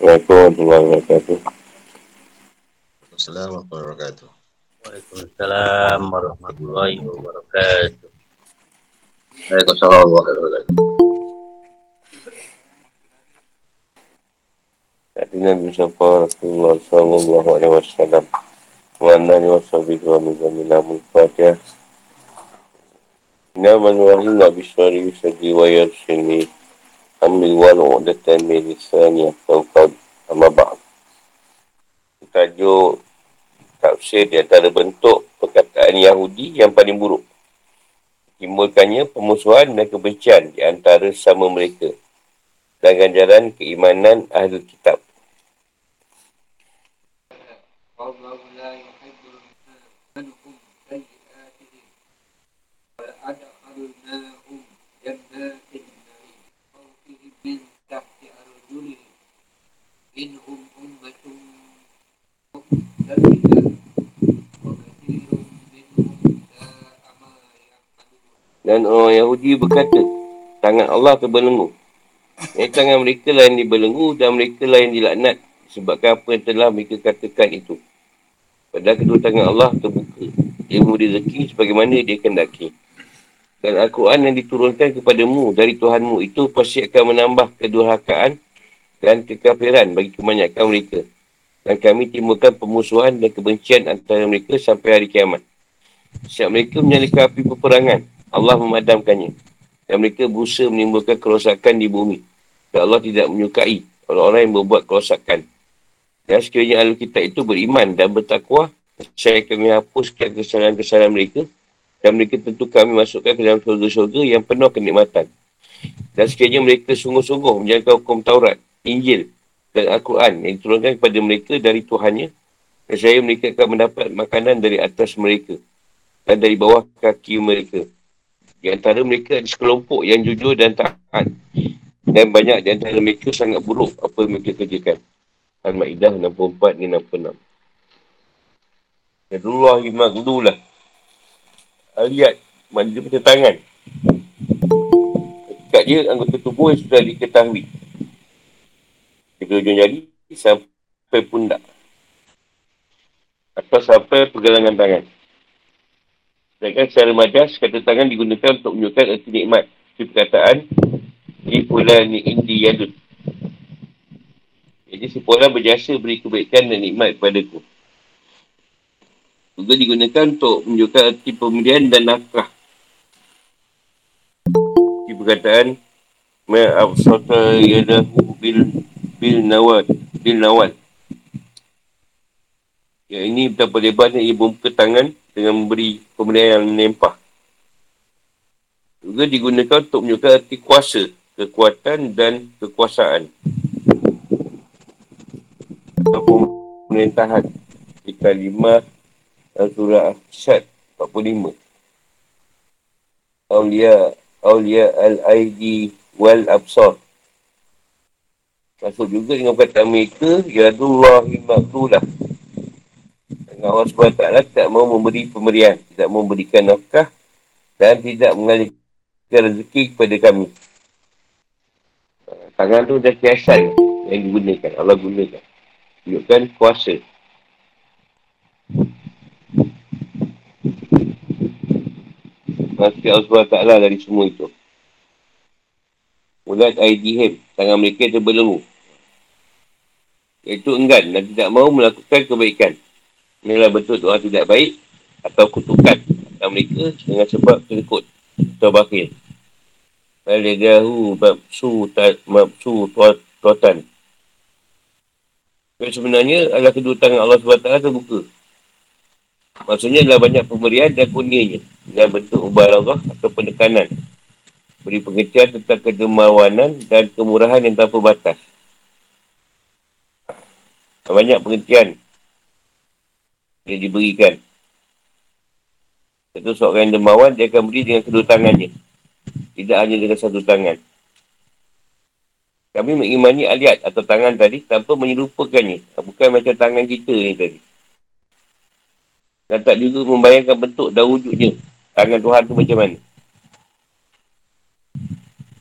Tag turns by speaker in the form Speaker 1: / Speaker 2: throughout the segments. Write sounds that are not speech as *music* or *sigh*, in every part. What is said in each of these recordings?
Speaker 1: Assalamualaikum warahmatullahi wabarakatuh.
Speaker 2: Assalamualaikum warahmatullahi wabarakatuh.
Speaker 3: Waalaikumsalam warahmatullahi wabarakatuh. Waalaikumsalam warahmatullahi wabarakatuh.
Speaker 1: Nabi Nabi Rasulullah Sallallahu Alaihi Wasallam Wa anani wa sahbihi wa mizani namun fatihah Nama nabi syari sadi wa yarsini Amri wa nu'udatan min lisani atau qad Amma ba'd Tajuk tafsir di antara bentuk perkataan Yahudi yang paling buruk. Timbulkannya pemusuhan dan kebencian di antara sama mereka. Dan ganjaran keimanan ahli kitab. Dan orang Yahudi berkata, tangan Allah terbelenggu. Eh, tangan mereka lah yang dibelenggu dan mereka lah yang dilaknat sebabkan apa yang telah mereka katakan itu. Padahal kedua tangan Allah terbuka. Dia memberi rezeki sebagaimana dia kendaki. Dan Al-Quran yang diturunkan kepadamu dari Tuhanmu itu pasti akan menambah kedurhakaan dan kekafiran bagi kebanyakan mereka. Dan kami timbulkan pemusuhan dan kebencian antara mereka sampai hari kiamat. Setiap mereka menyalakan api peperangan, Allah memadamkannya. Dan mereka berusaha menimbulkan kerosakan di bumi. Dan Allah tidak menyukai orang-orang yang berbuat kerosakan. Dan sekiranya ahli kita itu beriman dan bertakwa, saya kami hapuskan kesalahan-kesalahan mereka dan mereka tentu kami masukkan ke dalam surga-surga yang penuh kenikmatan. Dan sekiranya mereka sungguh-sungguh menjaga hukum Taurat, Injil dan Al-Quran yang diturunkan kepada mereka dari Tuhannya, dan saya mereka akan mendapat makanan dari atas mereka dan dari bawah kaki mereka. Di antara mereka ada sekelompok yang jujur dan taat. Dan banyak di antara mereka sangat buruk apa yang mereka kerjakan. Al-Ma'idah 64 ni 66. Yadullah imagdulah. Ayat mandi pada tangan. Dekat dia anggota tubuh yang sudah diketahui. Dari ujung jari sampai pundak. Atau sampai pergelangan tangan. Sedangkan secara majas, kata tangan digunakan untuk menunjukkan erti nikmat. Seperti perkataan, di fulani indi yadud. Jadi si Fulan berjasa beri kebaikan dan nikmat kepada ku. Juga digunakan untuk menunjukkan erti pemberian dan nafkah. Di perkataan, Ma'absata yadahu bil, bil nawad, bil nawad. Yang ini betapa lebarnya ia membuka tangan dengan memberi pemberian yang menempah. Juga digunakan untuk menunjukkan erti kuasa kekuatan dan kekuasaan. Pemerintahan di kalimah surah Syad 45. Aulia Aulia al-Aidi wal Absar. Masuk juga dengan kata mereka, Yadullah imakdulah. Allah SWT tak mau memberi pemberian, tidak mau memberikan nafkah dan tidak mengalihkan rezeki kepada kami. Tangan tu dah kiasan yang digunakan. Allah gunakan. Tunjukkan kuasa. Masih Allah Ta'ala dari semua itu. Mulat aidihim. Tangan mereka terbelenggu. Iaitu enggan dan tidak mahu melakukan kebaikan. Inilah bentuk doa tidak baik atau kutukan tangan mereka dengan sebab terikut atau bakil. Balidahu mabsu mabsu tuatan. Tapi sebenarnya adalah kedua tangan Allah SWT terbuka. Maksudnya adalah banyak pemberian dan kurnianya. Dengan bentuk ubah Allah atau penekanan. Beri pengertian tentang kedermawanan dan kemurahan yang tanpa batas. Banyak pengertian yang diberikan. Satu seorang yang dermawan, dia akan beri dengan kedua tangannya. Tidak hanya dengan satu tangan. Kami mengimani aliat atau tangan tadi tanpa menyerupakannya. Bukan macam tangan kita ni tadi. Dan tak juga membayangkan bentuk dan wujudnya. Tangan Tuhan tu macam mana.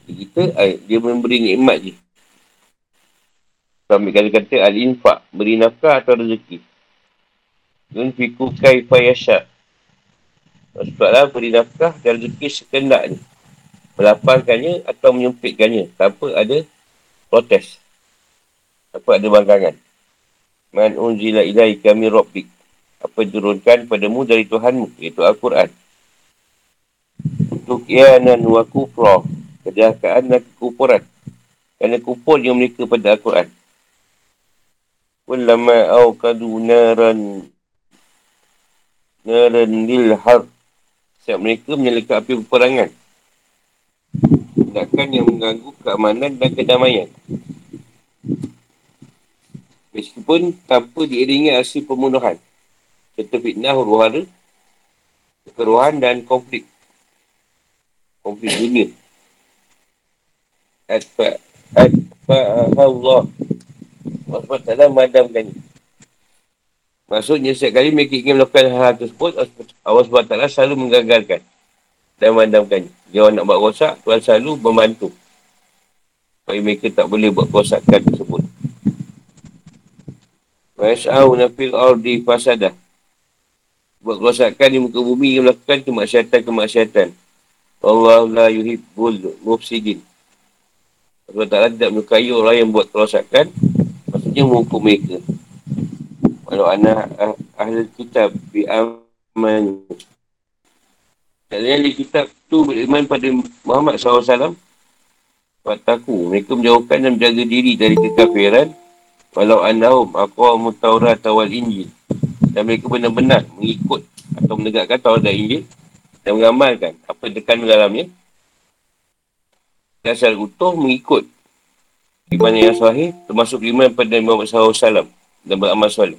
Speaker 1: Kita, dia memberi nikmat je. Sambil kata-kata al-infak. Beri nafkah atau rezeki. Yunfiku kaifa yasha. Sebablah beri nafkah dan rezeki sekendaknya. Melapangkannya atau menyempitkannya. Tanpa ada protes. Tanpa ada bangkangan. Man unzila ilahi kami robbik. Apa yang turunkan padamu dari Tuhanmu. Iaitu Al-Quran. Untuk ianan wa kufra. Kejahakaan dan kekupuran. Kerana kupurnya mereka pada Al-Quran. Kullama awkadu naran naran lil har setiap mereka menyalakan api peperangan tindakan yang mengganggu keamanan dan kedamaian. Meskipun tanpa diiringi aksi pembunuhan serta fitnah huru-hara kekeruhan dan konflik. Konflik dunia. Atfa Atfa Allah Allah SWT memadamkan. Maksudnya setiap kali mereka ingin melakukan hal tersebut, Allah SWT selalu menggagalkan dan memadamkan. Dia nak buat rosak, Tuhan selalu membantu. Supaya mereka tak boleh buat kerosakan tersebut. Wa'as'ahu nafil ardi fasadah. Buat kerosakan di muka bumi yang melakukan kemaksiatan-kemaksiatan. Allah la yuhibbul mufsidin. Allah Ta'ala tidak menyukai orang yang buat kerosakan maksudnya menghukum mereka. Walau anak ah, ahli kitab bi aman. Kalian di kitab tu beriman pada Muhammad SAW. Wataku, mereka menjauhkan dan menjaga diri dari kekafiran. Walau anahum aqwamu taurat wal injil. Dan mereka benar-benar mengikut atau menegakkan dan Injil dan mengamalkan apa yang tekan dalamnya. Dan secara utuh mengikut Iman yang sahih termasuk iman pada Muhammad SAW dan beramal soleh.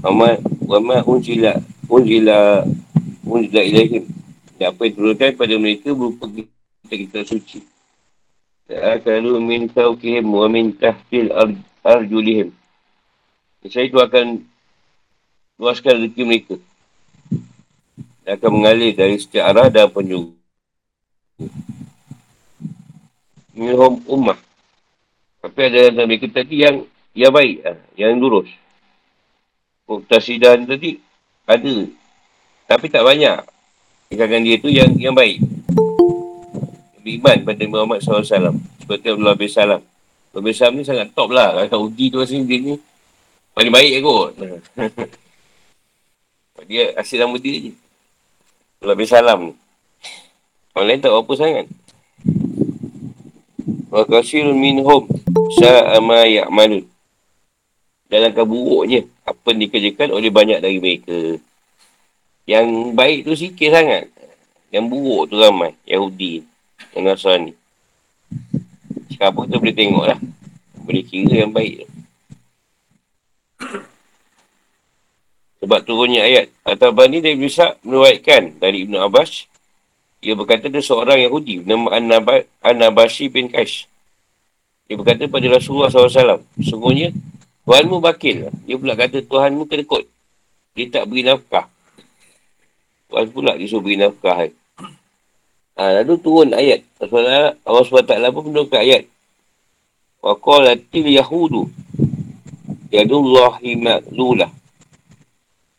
Speaker 1: Muhammad Muhammad unjila unjila unjila ilaihim. Dan apa yang turunkan pada mereka berupa kita kita suci. Kalau min tauqihim wa min tahtil arjulihim. Saya itu akan luaskan rezeki mereka. Dan akan mengalir dari setiap arah dan penjuru. Minhum ummah. Tapi ada yang mereka tadi yang yang baik, ah, yang lurus. Muktasidan tadi ada. Tapi tak banyak. Tinggalkan dia tu yang yang baik. Beriman pada Muhammad SAW. Seperti Abdullah bin Salam. Abdullah bin Salam ni sangat top lah. Kalau uji tu asing dia ni. Paling baik kot. *laughs* dia asyik nama dia je. Abdullah bin Salam ni. Orang lain tak apa sangat. Wa kasir minhum sa'ama ya'malun. Dalam keburuknya, apa yang dikerjakan oleh banyak dari mereka. Yang baik tu sikit sangat. Yang buruk tu ramai. Yahudi. Yang Nasrani. Sekarang kita boleh tengok lah. Boleh kira yang baik tu. Sebab turunnya ayat. Al-Tabani dari Bisa menuaitkan dari Ibn Abbas ia berkata ada seorang Yahudi nama An-Nabashi bin Kais. Dia berkata pada Rasulullah SAW, sungguhnya Tuhanmu bakil. Dia pula kata Tuhanmu kedekut. Dia tak beri nafkah. Tuhan pula disuruh beri nafkah. Ha, lalu turun ayat. Allah SWT pun menurunkan ayat. Wa qalatil yahudu yadullahi ma'lulah.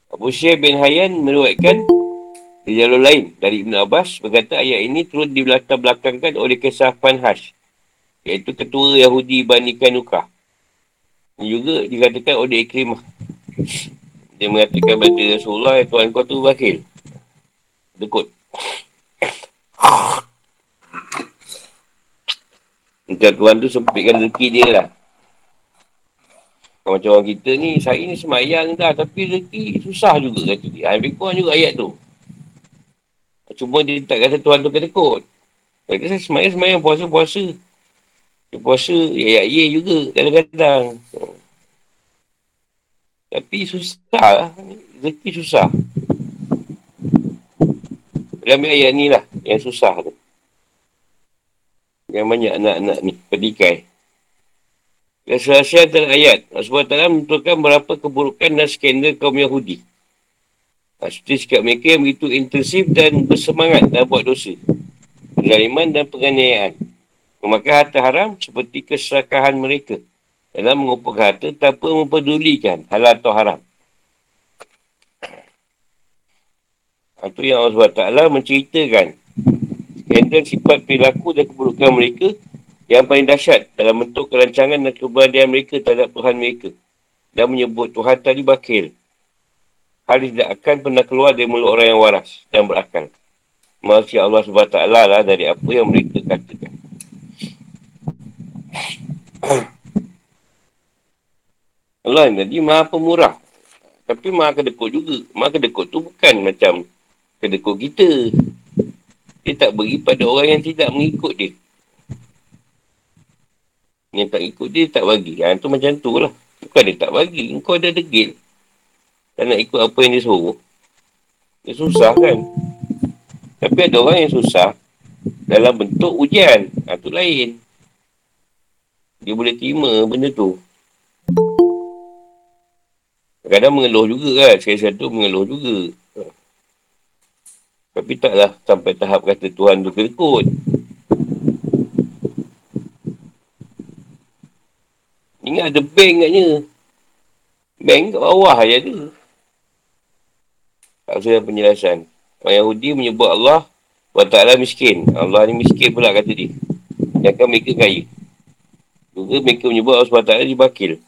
Speaker 1: Abu Syekh bin Hayyan meruatkan di jalur lain dari Ibn Abbas berkata ayat ini turut dilatar belakangkan oleh kisah Fanhash iaitu ketua Yahudi Bani Kanuka. Ini juga dikatakan oleh Ikrimah. Dia mengatakan kepada Rasulullah Tuhan kau tu bakil. Dekut. Macam Tuhan tu sempitkan rezeki dia lah. Macam orang kita ni, saya ni semayang dah tapi rezeki susah juga kata dia. Habis kurang juga ayat tu. Cuma dia tak kata Tuhan tu kena kot. Dia kata semayang-semayang, puasa-puasa. Dia puasa, ya, ya, ya juga kadang-kadang. Tapi susah. Rezeki susah. Dia ambil ayat ni lah, yang susah tu. Yang banyak anak-anak ni, pedikai. Selesai antara ayat, Allah SWT menentukan berapa keburukan dan skandal kaum Yahudi. Seperti sikap mereka yang begitu intensif dan bersemangat dalam buat dosa. Kezaliman dan penganiayaan. Memakai harta haram seperti keserakahan mereka dalam mengumpulkan harta tanpa mempedulikan halal atau haram. Itu yang Allah SWT menceritakan skandal sifat perilaku dan keburukan mereka yang paling dahsyat dalam bentuk kerancangan dan keberanian mereka terhadap Tuhan mereka dan menyebut Tuhan tadi bakil. Hal tidak akan pernah keluar dari mulut orang yang waras dan berakal. Masya Allah SWT lah dari apa yang mereka katakan. *coughs* Allah yang tadi maha pemurah. Tapi maha kedekut juga. Maha kedekut tu bukan macam kedekut kita. Dia tak beri pada orang yang tidak mengikut dia. Yang tak ikut dia, tak bagi. Ha, tu macam tu lah. Bukan dia tak bagi. Kau ada degil. Tak nak ikut apa yang dia suruh. Dia susah kan. Tapi ada orang yang susah dalam bentuk ujian. Ha, tu lain. Dia boleh terima benda tu. Kadang mengeluh juga kan. Saya satu mengeluh juga. Tapi taklah sampai tahap kata Tuhan tu kelekut. Ingat ada bank katnya. Bank kat bawah je ada. Tak usah penjelasan. Orang Yahudi menyebut Allah Wa ta'ala miskin. Allah ni miskin pula kata dia. Jangan mereka kaya. Juga mereka menyebut Allah SWT dibakil.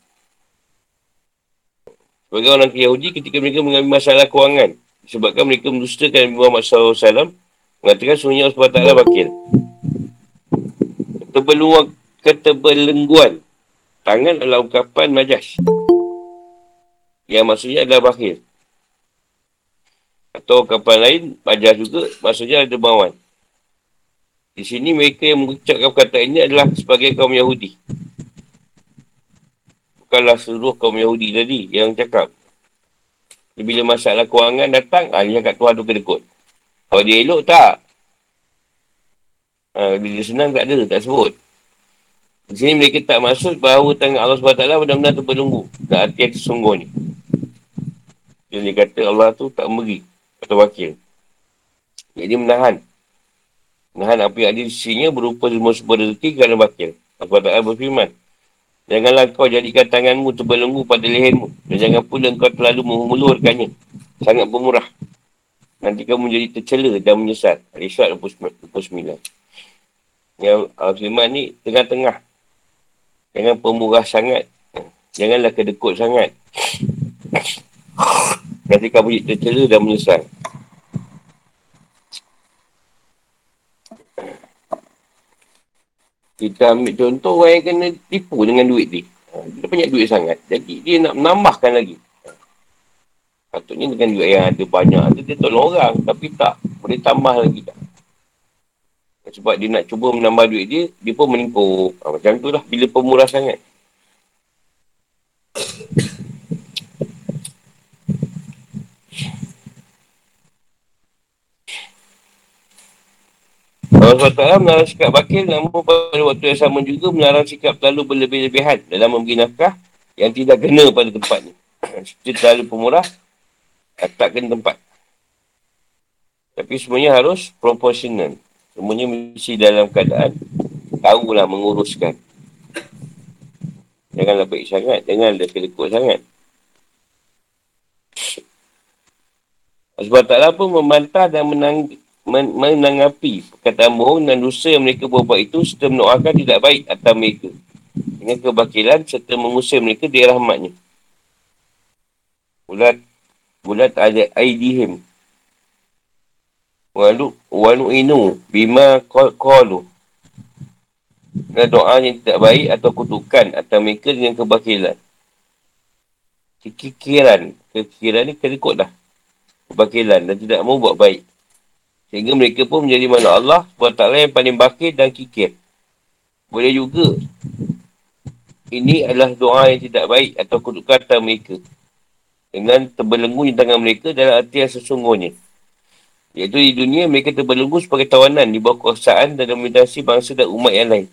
Speaker 1: Sebagai orang Yahudi ketika mereka mengambil masalah kewangan. Sebabkan mereka mendustakan Nabi Muhammad SAW. Mengatakan sebenarnya Allah SWT bakil. Ketebeluan, ketebelengguan. Tangan adalah ungkapan majas. Yang maksudnya adalah bakil. Atau kapan lain, bajar juga, maksudnya ada bawan. Di sini mereka yang mengucapkan kata ini adalah sebagai kaum Yahudi. Bukanlah seluruh kaum Yahudi tadi yang cakap. Bila masalah kewangan datang, ah, dia cakap Tuhan tu kedekut. Kalau dia elok, tak. Ha, bila dia senang, tak ada, tak sebut. Di sini mereka tak maksud bahawa tangan Allah SWT benar-benar terbelunggu. Tak hati yang sesungguhnya. Jadi dia kata Allah tu tak memberi atau wakil. Jadi menahan. Menahan apa yang ada di sisinya berupa semua sebuah rezeki kerana wakil. Apa tak berfirman. Janganlah kau jadikan tanganmu terbelenggu pada lehermu. Dan jangan pula kau terlalu menghulurkannya. Sangat pemurah. Nanti kamu menjadi tercela dan menyesat. Al-Israt 29. Yang Al-Firman ni tengah-tengah. Jangan pemurah sangat. Janganlah kedekut sangat. Nanti kamu jadi tercela dan menyesal. Kita ambil contoh orang yang kena tipu dengan duit ni. Dia banyak duit sangat. Jadi dia nak menambahkan lagi. Patutnya dengan duit yang ada banyak. Ada dia tolong orang. Tapi tak. Boleh tambah lagi tak. Sebab dia nak cuba menambah duit dia. Dia pun menipu. Ha, macam tu lah. Bila pemurah sangat. Allah SWT melarang sikap bakil namun pada waktu yang sama juga melarang sikap terlalu berlebih-lebihan dalam memberi nafkah yang tidak kena pada tempatnya. Seperti terlalu pemurah, tak kena tempat. Tapi semuanya harus proporsional. Semuanya mesti dalam keadaan tahulah menguruskan. Janganlah baik sangat, janganlah kelekut sangat. Sebab taklah pun membantah dan menang, men- menanggapi perkataan bohong dan dosa yang mereka buat itu serta mendoakan tidak baik atas mereka dengan kebakilan serta mengusir mereka di rahmatnya. Ulat Ulat ada aidihim. Walu walu inu bima qalu. Dan doa yang tidak baik atau kutukan atau mereka dengan kebakilan. Kekikiran. Kekikiran ni kena ikut dah. Kebakilan dan tidak mau buat baik. Sehingga mereka pun menjadi makhluk Allah SWT yang paling bakir dan kikir. Boleh juga. Ini adalah doa yang tidak baik atau kutuk kata mereka. Dengan terbelenggu di tangan mereka dalam arti yang sesungguhnya. Iaitu di dunia mereka terbelenggu sebagai tawanan di bawah kuasaan dan dominasi bangsa dan umat yang lain.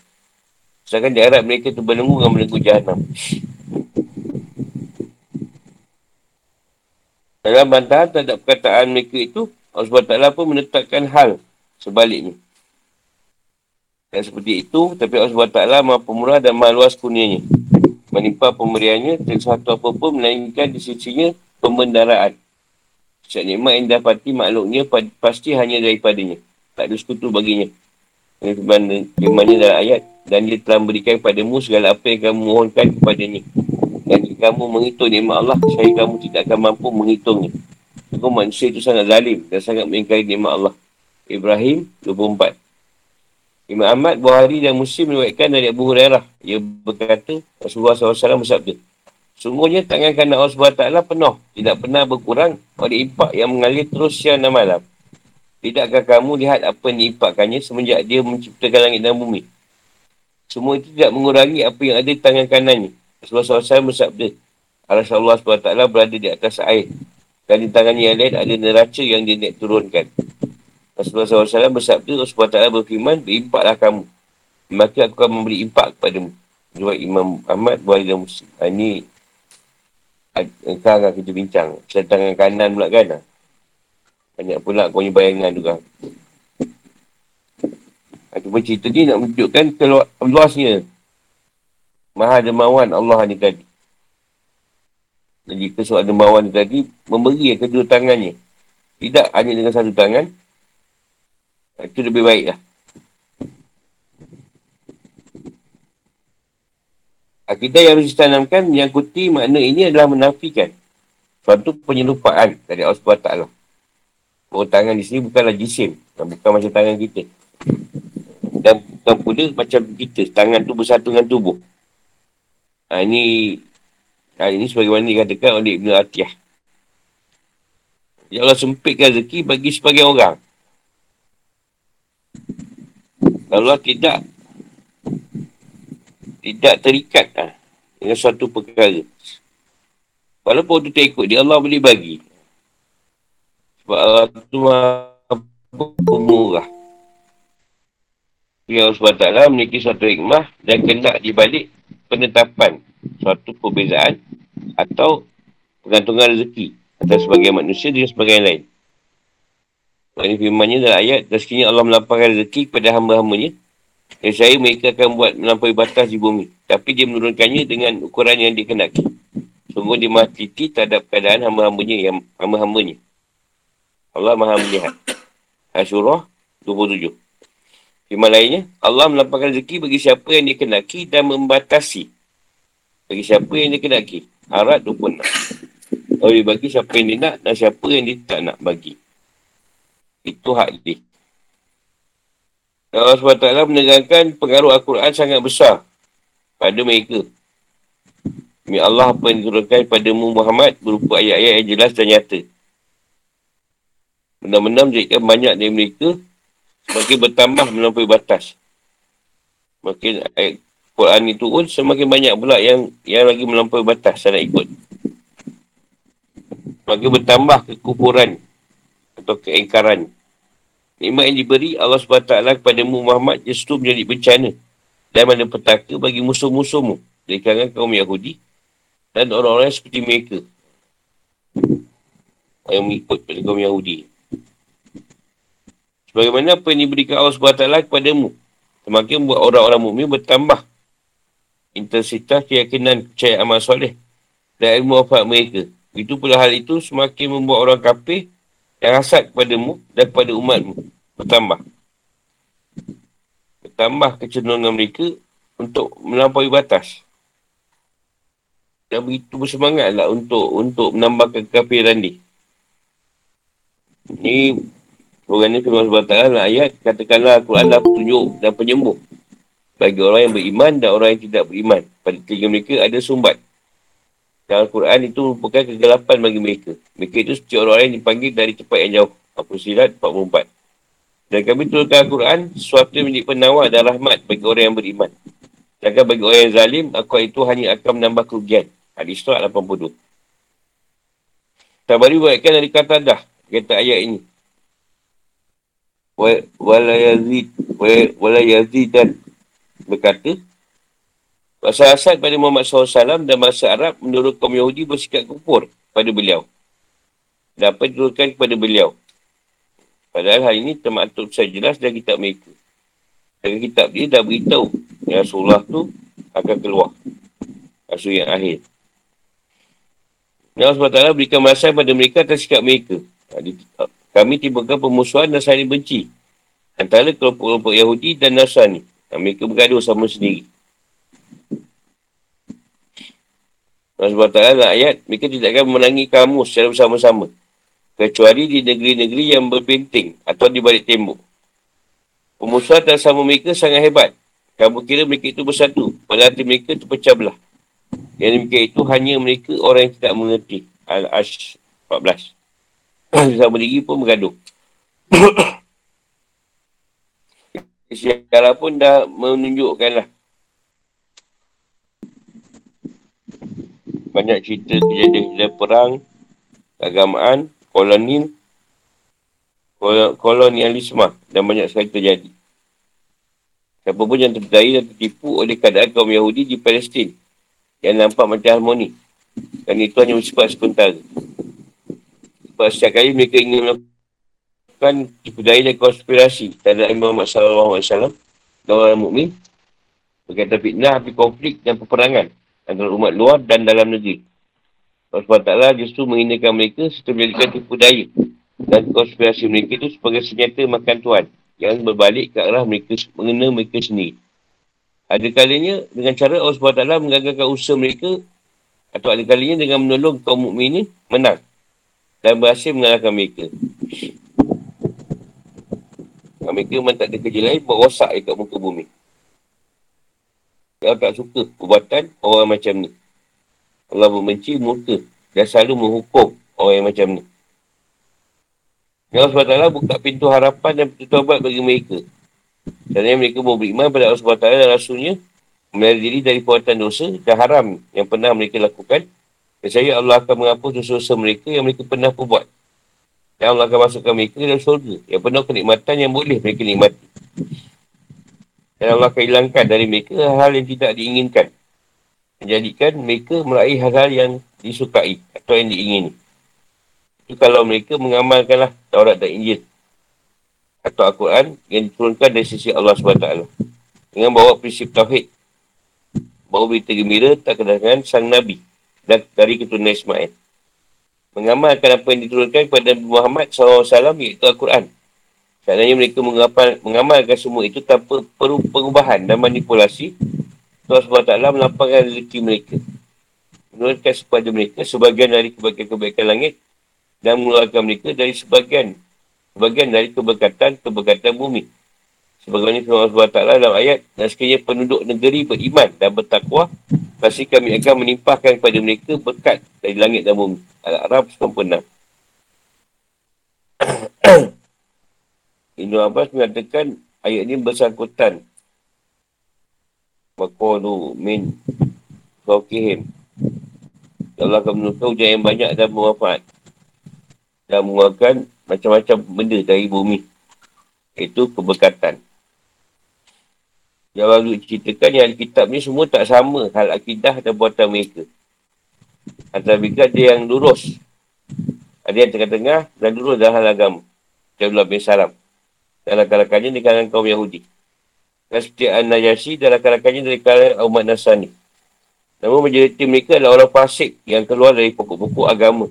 Speaker 1: Sedangkan di Arab mereka terbelenggu dengan belenggu jahannam. Dalam bantahan terhadap perkataan mereka itu, Allah SWT pun menetapkan hal sebaliknya. Dan seperti itu, tapi Allah SWT maha pemurah dan maha luas kurnianya. menimpa pemberiannya sesuatu apa pun melainkan di sisinya pembendaraan. Setiap nikmat yang dapati makhluknya pasti hanya daripadanya. Tak ada sekutu baginya. Firman dalam ayat. Dan dia telah memberikan kepadamu segala apa yang kamu mohonkan kepadanya. Dan jika kamu menghitung nikmat Allah, saya kamu tidak akan mampu menghitungnya. Aku manusia itu sangat zalim dan sangat mengingkari nikmat Allah. Ibrahim 24. Imam Ahmad, Buhari dan Muslim menuatkan dari Abu Hurairah. Ia berkata, Rasulullah SAW bersabda, Sungguhnya tangan kanan Allah SWT penuh. Tidak pernah berkurang oleh impak yang mengalir terus siang dan malam. Tidakkah kamu lihat apa yang diimpakkannya semenjak dia menciptakan langit dan bumi? Semua itu tidak mengurangi apa yang ada di tangan kanannya. Rasulullah SAW bersabda, Rasulullah SWT berada di atas air. Dan di tangannya yang lain ada neraca yang dia nak turunkan. Rasulullah SAW bersabda, Rasulullah SWT berfirman, berimpaklah kamu. Maka aku akan memberi impak kepadamu. Dua Imam Ahmad, Buhari dan Muslim. Ha, ini, akan kita bincang. Saya tangan kanan pula kan? Banyak pula kau punya bayangan juga. Cuma cerita ni nak menunjukkan keluar, luasnya. Maha demawan Allah ni tadi. Dan jika seorang demawan ni tadi, memberi kedua tangannya. Tidak hanya dengan satu tangan. Itu lebih baik lah. Akidah yang harus ditanamkan menyangkuti makna ini adalah menafikan suatu penyelupaan dari Allah SWT. Oh, tangan di sini bukanlah jisim. Bukan macam tangan kita. Dan bukan pula macam kita. Tangan tu bersatu dengan tubuh. Ha, ini ha, ini sebagaimana dikatakan oleh Ibn Atiyah. Ya Allah sempitkan rezeki bagi sebagian orang. Allah tidak tidak terikat ha, dengan suatu perkara. Walaupun tu tak ikut dia, Allah boleh bagi. Sebab Allah tu pemurah. Ya Allah SWT memiliki suatu hikmah dan kena dibalik penetapan suatu perbezaan atau pergantungan rezeki antara sebagai manusia dengan sebagai lain. Ini firmannya dalam ayat, dan Allah melampaukan rezeki kepada hamba-hambanya, dan saya mereka akan buat melampaui batas di bumi. Tapi dia menurunkannya dengan ukuran yang dikenaki. Sungguh dia mati terhadap keadaan hamba-hambanya yang hamba-hambanya. Allah maha melihat. Asyurah 27. Firman lainnya, Allah melampaukan rezeki bagi siapa yang dikenaki dan membatasi. Bagi siapa yang dikenaki. Harap 26. Allah bagi siapa yang dia nak dan siapa yang dia tak nak bagi. Itu hak dia. Allah SWT menegaskan pengaruh Al-Quran sangat besar pada mereka. Demi Allah apa yang diturunkan padamu Muhammad berupa ayat-ayat yang jelas dan nyata. Benar-benar menjadikan banyak dari mereka semakin bertambah melampaui batas. Makin ayat Quran itu pun semakin banyak pula yang yang lagi melampaui batas saya nak ikut. Makin bertambah kekufuran atau keengkaran. Nikmat yang diberi Allah SWT kepada Muhammad justru menjadi bencana dan mana petaka bagi musuh-musuhmu dari kalangan kaum Yahudi dan orang-orang seperti mereka yang mengikut pada kaum Yahudi. Bagaimana apa yang diberikan Allah SWT kepadamu. Semakin buat orang-orang mukmin bertambah intensitas keyakinan percaya amal soleh dan ilmu wafat mereka. Itu pula hal itu semakin membuat orang kafir yang hasad kepadamu dan kepada umatmu bertambah. Bertambah kecenderungan mereka untuk melampaui batas. Dan begitu bersemangatlah untuk untuk menambahkan kekafiran ni. Ini Orang ini firman Allah Ta'ala ayat katakanlah Al-Quran adalah petunjuk dan penyembuh bagi orang yang beriman dan orang yang tidak beriman. Pada tiga mereka ada sumbat. Dan Al-Quran itu merupakan kegelapan bagi mereka. Mereka itu seperti orang yang dipanggil dari tempat yang jauh. Apa sirat 44. Dan kami turunkan Al-Quran sesuatu yang menjadi penawar dan rahmat bagi orang yang beriman. Jangan bagi orang yang zalim, aku itu hanya akan menambah kerugian. Hadis Surah 82. Tabari buatkan dari kata dah. Kata ayat ini wala yazid wala yazid dan berkata Masa asal pada Muhammad SAW dan masa Arab menurut kaum Yahudi bersikap kufur pada beliau. Dapat diturunkan kepada beliau. Padahal hal ini termaktub secara jelas dari kitab mereka. Dari kitab dia dah beritahu yang Rasulullah tu akan keluar. Maksud yang akhir. Allah SWT berikan masa pada mereka atas sikap mereka. Kami timbulkan pemusuhan dan saling benci. Antara kelompok-kelompok Yahudi dan Nasrani. Mereka bergaduh sama sendiri. Allah SWT dalam ayat, mereka tidak akan memenangi kamu secara bersama-sama. Kecuali di negeri-negeri yang berbenting atau di balik tembok. Pemusuhan dan sama mereka sangat hebat. Kamu kira mereka itu bersatu. Pada hati mereka itu pecah belah. Yang demikian itu hanya mereka orang yang tidak mengerti. Al-Ash 14. Sama diri pun bergaduh. Sejarah pun dah menunjukkanlah. Banyak cerita kejadian-kejadian perang, keagamaan, kolonial, kolonialisme dan banyak sekali terjadi. Siapa pun yang terpedaya dan tertipu oleh keadaan kaum Yahudi di Palestin yang nampak macam harmoni. Dan itu hanya bersifat sementara. Sebab setiap kali mereka ingin melakukan terpedaya dan konspirasi terhadap Imam Muhammad SAW dan orang mukmin berkaitan fitnah, api konflik dan peperangan antara umat luar dan dalam negeri. Allah SWT justru menghinakan mereka serta menjadikan tipu daya dan konspirasi mereka itu sebagai senjata makan tuan yang berbalik ke arah mereka mengenai mereka sendiri. Ada kalinya dengan cara Allah SWT menggagalkan usaha mereka atau ada kalinya dengan menolong kaum mukmin ini menang dan berhasil mengalahkan mereka. Mereka memang tak ada kerja lain buat rosak dekat muka bumi. Allah tak suka perbuatan orang macam ni. Allah membenci murka dan selalu menghukum orang yang macam ni. Allah SWT buka pintu harapan dan pintu taubat bagi mereka. Dan mereka mau beriman pada Allah SWT dan Rasulnya memelihara diri dari perbuatan dosa dan haram yang pernah mereka lakukan. Dan saya Allah akan menghapus dosa-dosa mereka yang mereka pernah perbuat. Dan Allah akan masukkan mereka dalam surga yang penuh kenikmatan yang boleh mereka nikmati. Dan Allah akan hilangkan dari mereka hal yang tidak diinginkan. Menjadikan mereka meraih hal-hal yang disukai atau yang diingini. Itu kalau mereka mengamalkanlah Taurat dan Injil. Atau Al-Quran yang diturunkan dari sisi Allah SWT. Dengan bawa prinsip Tauhid. Bawa berita gembira tak kedatangan Sang Nabi. Dan dari keturunan Ismail. Mengamalkan apa yang diturunkan kepada Muhammad SAW iaitu Al-Quran. Seandainya mereka mengamal, mengamalkan semua itu tanpa perlu perubahan dan manipulasi, Allah SWT melampangkan rezeki mereka. Menurunkan kepada mereka sebagian dari kebaikan-kebaikan langit dan mengeluarkan mereka dari sebagian sebagian dari keberkatan-keberkatan bumi. Sebagaimana firman Allah SWT dalam ayat, dan sekiranya penduduk negeri beriman dan bertakwa, pasti kami akan menimpahkan kepada mereka berkat dari langit dan bumi. Al-Arab 96. Ibn Abbas mengatakan ayat ini bersangkutan. Maqalu min Fawkihim. Allah akan menukar hujan yang banyak dan bermanfaat dan mengeluarkan macam-macam benda dari bumi. Itu keberkatan. Yang lalu ceritakan yang kitab ni semua tak sama hal akidah dan buatan mereka. Antara mereka ada yang lurus. Ada yang tengah-tengah dan lurus dalam hal agama. Jabullah bin Salam. Dan rakan-rakannya di kalangan kaum Yahudi. Dan seperti An-Najasyi dan rakan-rakannya dari kalangan umat Nasrani. Namun majoriti mereka adalah orang fasik yang keluar dari pokok-pokok agama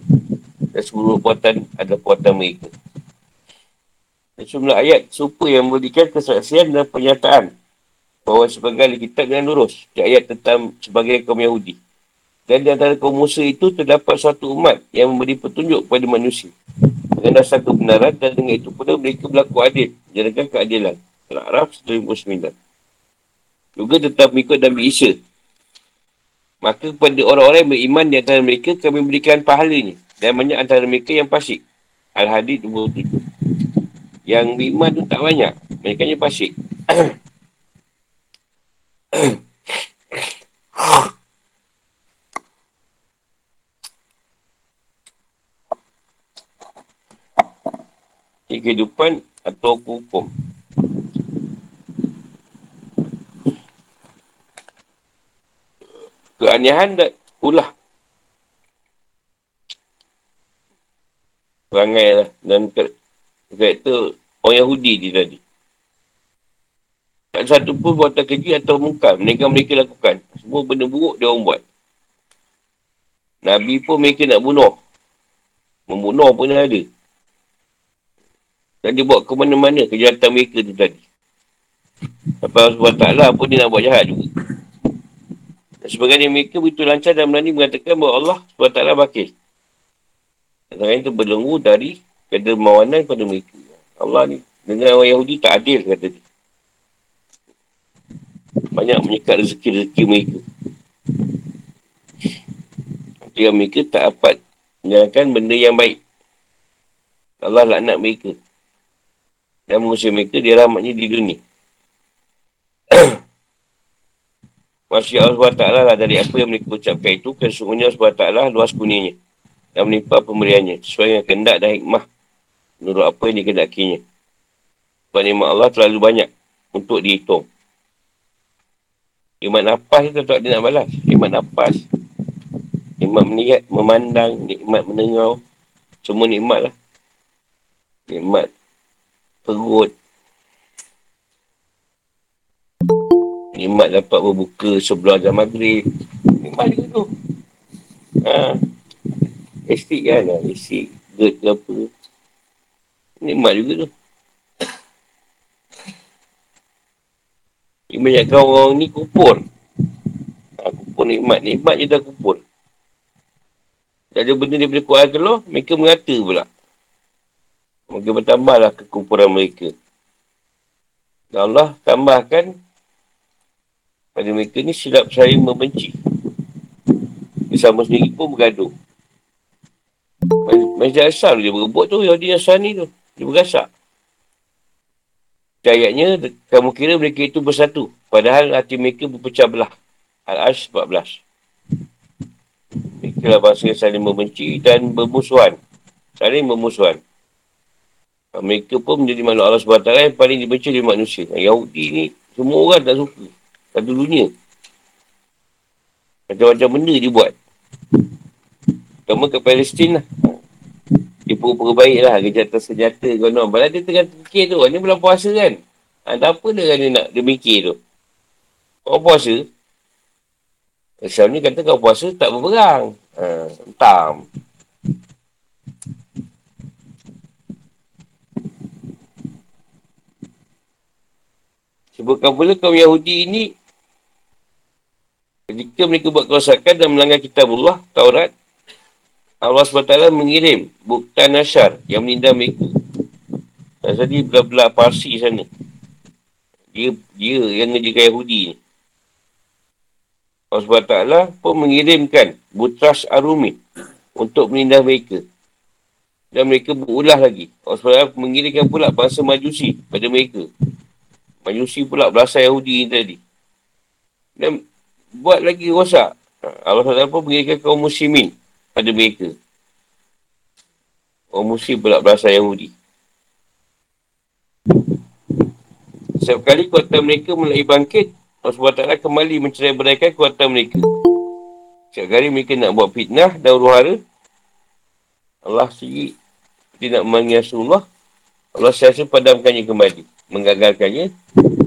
Speaker 1: dan seluruh perbuatan adalah perbuatan mereka. Dan jumlah ayat super yang memberikan kesaksian dan pernyataan bahawa sebagai ahli kitab yang lurus. Di ayat tentang sebagai kaum Yahudi. Dan di antara kaum Musa itu terdapat suatu umat yang memberi petunjuk kepada manusia. Dengan dasar kebenaran dan dengan itu pula mereka berlaku adil. Jadikan keadilan. Al-Araf 159. Juga tetap mengikut Nabi Isa. Maka kepada orang-orang yang beriman di antara mereka kami berikan pahalanya. Dan banyak antara mereka yang pasik. Al-Hadid 27. Yang lima tu tak banyak. Mereka yang pasik. *clears throat* *coughs* kehidupan atau hukum. Keanehan dan ulah perangai lah dan karakter orang Yahudi dia tadi. Tak satu pun buatan keji atau muka mereka mereka lakukan. Semua benda buruk dia orang buat. Nabi pun mereka nak bunuh. Membunuh pun ada. Dan dia buat ke mana-mana kejahatan mereka tu tadi. Sampai Allah SWT pun dia nak buat jahat juga. Dan sebagainya mereka begitu lancar dan berani mengatakan bahawa Allah SWT bakil. Dan itu berlengu dari kedermawanan pada mereka. Allah ni dengan orang Yahudi tak adil kata dia. Banyak menyekat rezeki-rezeki mereka. Ketika mereka tak dapat menjalankan benda yang baik. Allah laknat mereka. Dan mengusir mereka, dia rahmatnya di dunia. *clears throat* Masya Allah SWT lah dari apa yang mereka ucapkan itu, kesungguhnya Allah SWT luas kuninya dan menimpa pemberiannya sesuai dengan kendak dan hikmah menurut apa yang dikendakinya. Sebab nikmat Allah terlalu banyak untuk dihitung. Nikmat nafas itu tak dia nak balas. Nikmat nafas. Nikmat melihat, memandang, nikmat mendengar. Semua nikmat lah. Nikmat perut. Nikmat dapat berbuka sebelah jam maghrib. Nikmat juga tu. Ha. Estik kan lah. Estik. Gerd ke apa. Nikmat juga tu. Banyak orang ni kupur. Ha, kupur nikmat. Nikmat je dah kupur. Tak ada benda daripada Quran keluar, mereka mengata pula. Maka bertambahlah kekumpulan mereka. Dan Allah tambahkan pada mereka ni silap saya membenci. Dia sama sendiri pun bergaduh. Masjid Asal dia berebut tu, Yahudi Asani tu. Dia berasak. Ayatnya, kamu kira mereka itu bersatu. Padahal hati mereka berpecah belah. Al-Ash 14. Mereka lah bangsa saling membenci dan bermusuhan. Saling bermusuhan. Mereka pun menjadi makhluk Allah SWT yang paling dibenci oleh manusia. Yahudi ni, semua orang tak suka. Satu dunia. Macam-macam benda dia buat. Pertama ke Palestin lah. Pura-pura baik lah. Kejahatan senjata. Konon. Padahal dia tengah fikir tu. Ni bulan puasa kan. Ha, apa dia, dia nak dia mikir tu. Orang puasa. Islam ni kata kau puasa tak berperang. Ha, entam. Sebutkan pula kaum Yahudi ini ketika mereka buat kerosakan dan melanggar kitab Allah, Taurat, Allah SWT mengirim buktan nasyar yang menindam mereka. Dan tadi belah-belah Parsi sana. Dia, dia yang ngejaga Yahudi ni. Allah SWT pun mengirimkan Butras Arumi untuk menindah mereka. Dan mereka berulah lagi. Allah SWT mengirimkan pula bangsa Majusi pada mereka. Majusi pula berasal Yahudi ni tadi. Dan buat lagi rosak. Allah SWT pun mengirimkan kaum muslimin pada mereka. Kaum muslim pula berasal Yahudi. Setiap kali kuatan mereka mulai bangkit, Allah SWT kembali mencerai beraikan kuatan mereka. Setiap kali mereka nak buat fitnah dan uruhara, Allah sendiri dia nak memanggil Rasulullah, Allah siasa padamkannya kembali menggagalkannya,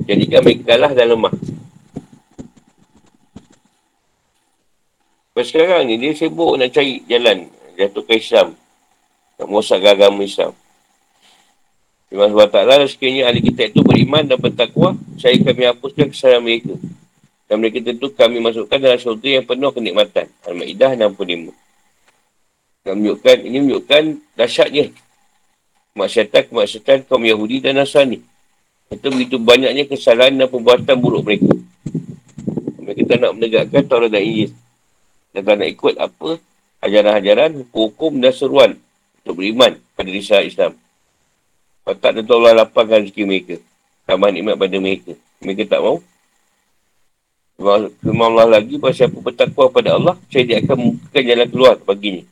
Speaker 1: jadikan mereka kalah dan lemah. Sampai sekarang ni, dia sibuk nak cari jalan jatuh ke Islam. Nak merosak agama Islam. Firman Allah Ta'ala, sekiranya ahli kita itu beriman dan bertakwa, saya kami hapuskan kesalahan mereka. Dan mereka tentu kami masukkan dalam syurga yang penuh kenikmatan. Al-Ma'idah 65. Dan menunjukkan, ini menunjukkan dahsyatnya kemaksiatan-kemaksiatan kaum Yahudi dan Nasrani. Itu begitu banyaknya kesalahan dan perbuatan buruk mereka. Mereka tak nak menegakkan Taurat dan Injil. Dan tak nak ikut apa ajaran-ajaran, hukum dan seruan untuk beriman pada risalah Islam. Kalau tak tentu Allah lapangkan rezeki mereka. Tambah nikmat pada mereka. Mereka tak mau. Firman Allah lagi bahawa siapa bertakwa pada Allah, saya dia akan membukakan jalan keluar baginya.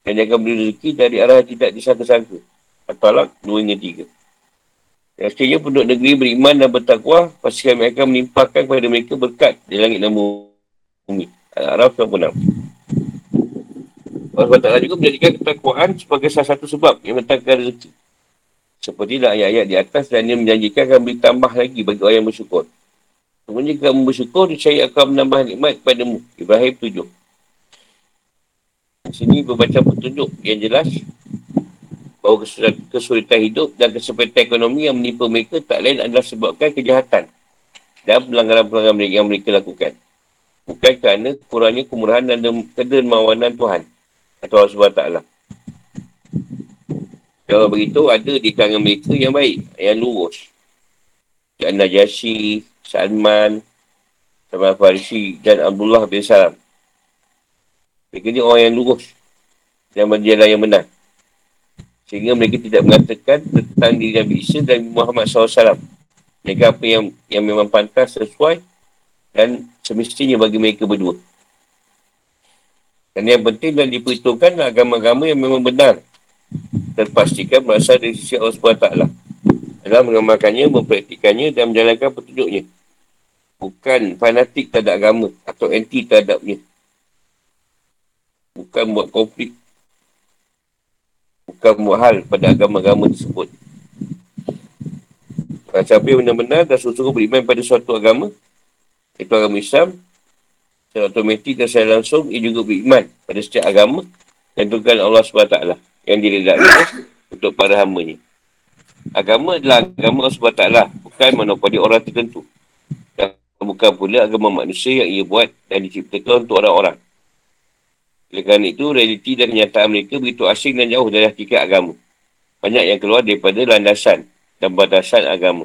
Speaker 1: Dan dia akan beri rezeki dari arah yang tidak disangka-sangka. At-Talak 2 hingga 3. Akhirnya penduduk negeri beriman dan bertakwa, pasti kami akan menimpakan kepada mereka berkat di langit dan bumi. Al-Araf 96. Allah SWT juga menjadikan ketakwaan sebagai salah satu sebab yang menentangkan rezeki. Seperti lah ayat-ayat di atas dan dia menjanjikan akan beri tambah lagi bagi orang yang bersyukur. Sebenarnya kamu bersyukur, saya akan menambah nikmat kepadamu. Ibrahim 7. Di sini berbaca petunjuk yang jelas bahawa kesulitan hidup dan kesempitan ekonomi yang menimpa mereka tak lain adalah sebabkan kejahatan dan pelanggaran-pelanggaran yang mereka lakukan. Bukan kerana kurangnya kemurahan dan kedermawanan Tuhan atau Allah SWT. Kalau begitu, ada di kalangan mereka yang baik, yang lurus. Macam Najasyi, Salman, Salman Farisi dan Abdullah bin Salam. Mereka ni orang yang lurus dan berjalan yang benar. Sehingga mereka tidak mengatakan tentang diri Nabi Isa dan Muhammad SAW. Mereka apa yang yang memang pantas sesuai dan semestinya bagi mereka berdua. Dan yang penting dan diperhitungkan agama-agama yang memang benar. Terpastikan berasal dari sisi Allah SWT. Dalam mengamalkannya, mempraktikannya dan menjalankan petunjuknya. Bukan fanatik terhadap agama atau anti terhadapnya. Bukan buat konflik bukan buat hal pada agama-agama tersebut. Siapa yang benar-benar dan sungguh beriman pada suatu agama, itu agama Islam, secara otomatik dan secara langsung, ia juga beriman pada setiap agama yang Tuhan Allah SWT yang diredakkan *coughs* untuk para hambanya. Agama adalah agama Allah SWT, bukan monopoli orang tertentu. Dan bukan pula agama manusia yang ia buat dan diciptakan untuk orang-orang. Oleh kerana itu, realiti dan kenyataan mereka begitu asing dan jauh dari hakikat agama. Banyak yang keluar daripada landasan dan batasan agama.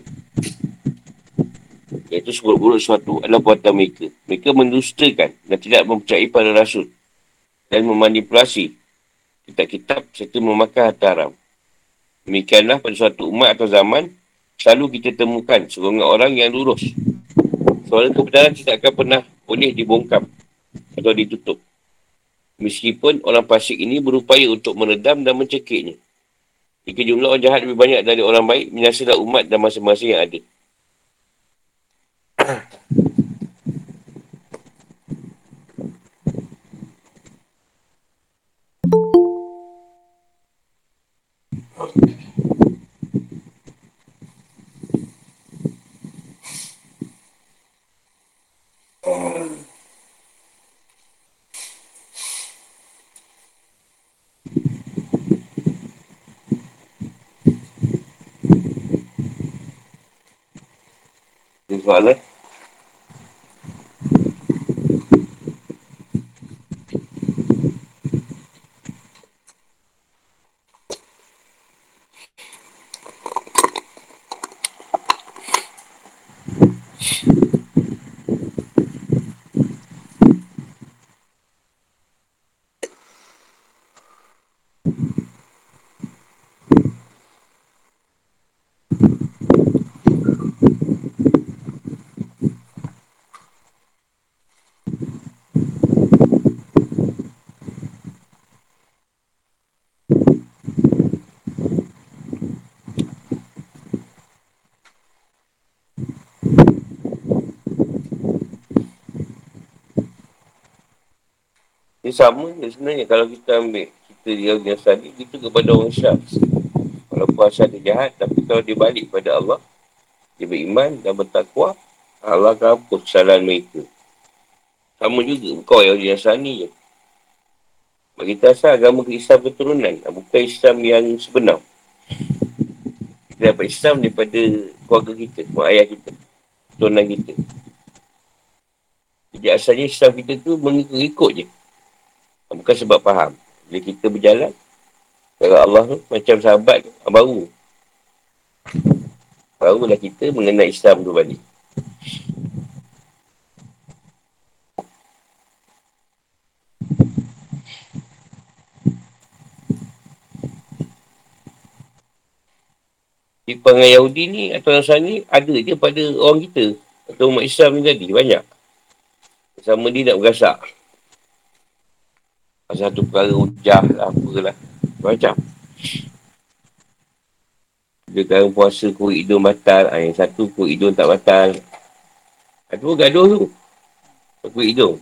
Speaker 1: Iaitu seburuk-buruk sesuatu adalah buatan mereka. Mereka mendustakan dan tidak mempercayai pada rasul. Dan memanipulasi kitab-kitab serta memakan harta haram. Demikianlah pada suatu umat atau zaman, selalu kita temukan seorang orang yang lurus. Soalan kebenaran tidak akan pernah boleh dibongkam atau ditutup. Meskipun orang fasik ini berupaya untuk meredam dan mencekiknya. Jika jumlah orang jahat lebih banyak dari orang baik, minasalah umat dan masa-masa yang ada. Soalan. Sama je sebenarnya. Kalau kita ambil kita dia yang tadi kita kepada orang Islam kalau puasa dia jahat tapi kalau dia balik pada Allah dia beriman dan bertakwa Allah akan hapus kesalahan mereka. Sama juga kau yang dia sani je. Bagi kita asal agama Islam keturunan bukan Islam yang sebenar. Kita dapat Islam daripada keluarga kita mak ayah kita keturunan kita. Jadi asalnya Islam kita tu mengikut-ikut je Bukan sebab faham. Bila kita berjalan, kalau Allah tu macam sahabat baru. Barulah kita mengenal Islam tu balik. Di perangai Yahudi ni atau Nasrani ada je pada orang kita. Atau umat Islam ni tadi. Banyak. Sama dia nak berasak. Satu perkara ujah lah, apalah. Macam. Dia kan puasa kulit hidung batal. Ha, yang satu kulit hidung tak batal. Itu pun gaduh tu. Kulit hidung.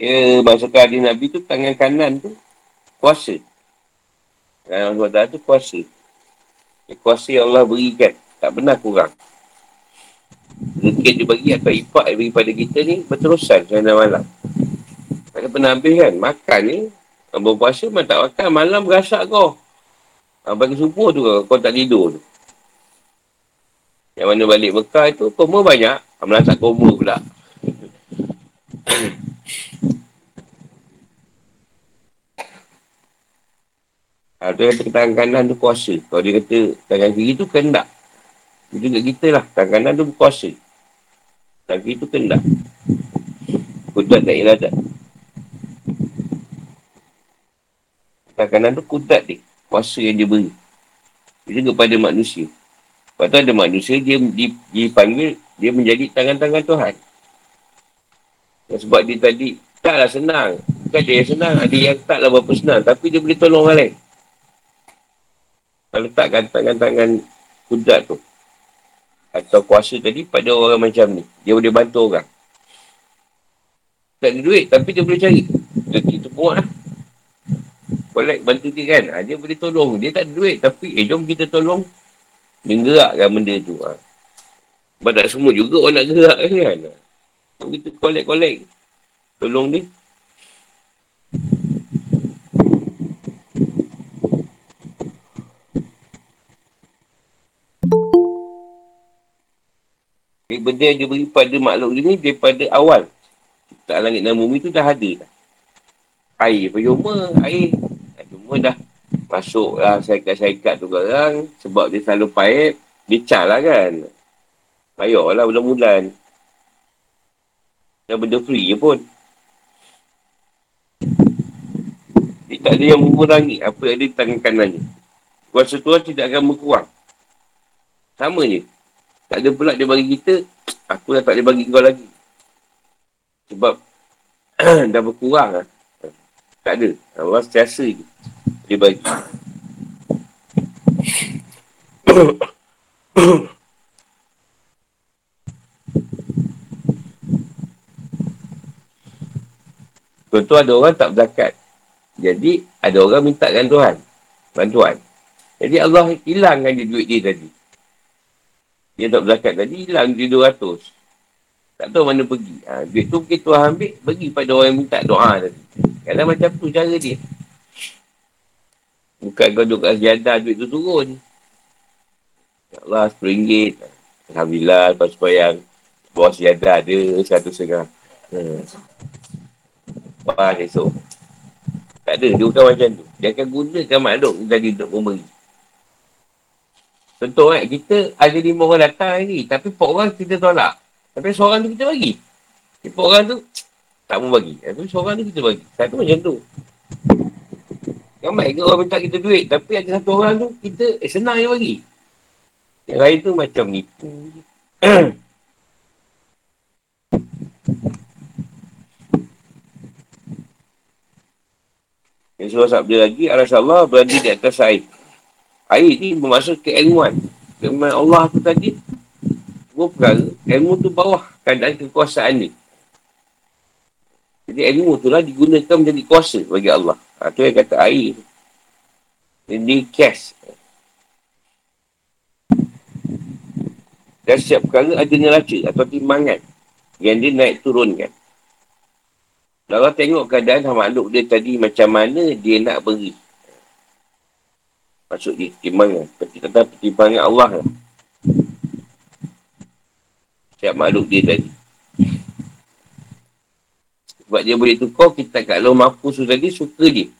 Speaker 1: Ya, masa kali Nabi tu tangan kanan tu kuasa. Tangan Allah tu kuasa. Ya, kuasa yang Allah berikan. Tak pernah kurang. Mungkin dia bagi atau ipak dia bagi pada kita ni berterusan siang malam. Tak pernah habis kan. Makan ni. Berpuasa memang tak makan. Malam berasak kau. Bagi subuh tu kau, tak tidur tu. Yang mana balik Mekah itu koma banyak. Melasak koma pula. Ha, tu kata tangan kanan tu kuasa. Kalau dia kata tangan kiri tu kendak. Itu juga kita lah. Tangan kanan tu berkuasa. Tangan kiri tu kendak. Kudat tak iradat. Tangan kanan tu kudat dia. Kuasa yang dia beri. Itu kepada manusia. Lepas tu ada manusia, dia dipanggil, dia menjadi tangan-tangan Tuhan. Sebab dia tadi, taklah senang. Bukan dia yang senang, ada yang taklah berapa senang. Tapi dia boleh tolong orang lain. Kalau letakkan tangan-tangan kudat tu. Atau kuasa tadi pada orang macam ni. Dia boleh bantu orang. Tak ada duit, tapi dia boleh cari. Dia kita buat lah. Boleh bantu dia kan. Ha, dia boleh tolong. Dia tak ada duit. Tapi eh jom kita tolong. Dia gerakkan benda tu. Ha. Sebab tak semua juga orang nak gerak kan. Kita kolek-kolek. Tolong dia. Benda yang dia beri pada makhluk ni daripada awal. Tak langit dan bumi tu dah ada. Air percuma, air Cuma dah masuk lah syaikat-syaikat tu sekarang sebab dia selalu paip, dia car lah kan. Payah lah bulan-bulan. Dah benda free je pun. Dia tak ada yang mengurangi apa yang ada di tangan kanannya. Kuasa Tuhan tidak akan berkurang. Sama je. Tak ada pula dia bagi kita, aku dah tak boleh bagi kau lagi. Sebab *clears throat* dah berkurang lah. Tak ada. Orang setiasa je dia bagi. *coughs* Contoh ada orang tak berzakat. Jadi ada orang mintakan Tuhan. Bantuan. Jadi Allah hilangkan dia duit dia tadi. Dia tak berzakat tadi hilang dia 200. Tak tahu mana pergi. Ha, duit tu mungkin Tuhan ambil, bagi pada orang yang minta doa tadi. Kadang macam tu cara dia. Bukan kau duduk kat sejadah duit tu turun. Ya Allah, RM10. Alhamdulillah, lepas yang bawah sejadah ada satu setengah. Hmm. Wah, esok. Tak ada, dia bukan macam tu. Dia akan gunakan makhluk tadi untuk memberi. Contoh kan, kita ada lima orang datang ni, tapi empat orang kita tolak. Tapi seorang tu kita bagi. Empat orang tu tak mau bagi. Tapi seorang tu kita bagi. Satu macam tu. Ramai ke orang minta kita duit. Tapi ada satu orang tu, kita eh, senang je bagi. Yang lain tu macam nipu. *coughs* Yang surah sabda lagi, Allah berada di atas air. Air ni bermaksud keilmuan. Keilmuan Allah tu tadi, dua perkara, ilmu tu bawah keadaan kekuasaan ni. Jadi ilmu tu lah digunakan menjadi kuasa bagi Allah. Ha, tu yang kata air. Jadi kes. Dan setiap perkara ada neraca atau timbangan yang dia naik turunkan. Kalau tengok keadaan makhluk dia tadi macam mana dia nak beri. Maksud dia timbangan. Seperti kata timbangan Allah lah. Setiap makhluk dia tadi. Sebab dia boleh tukar, kita kat Allah mampu tadi suka dia.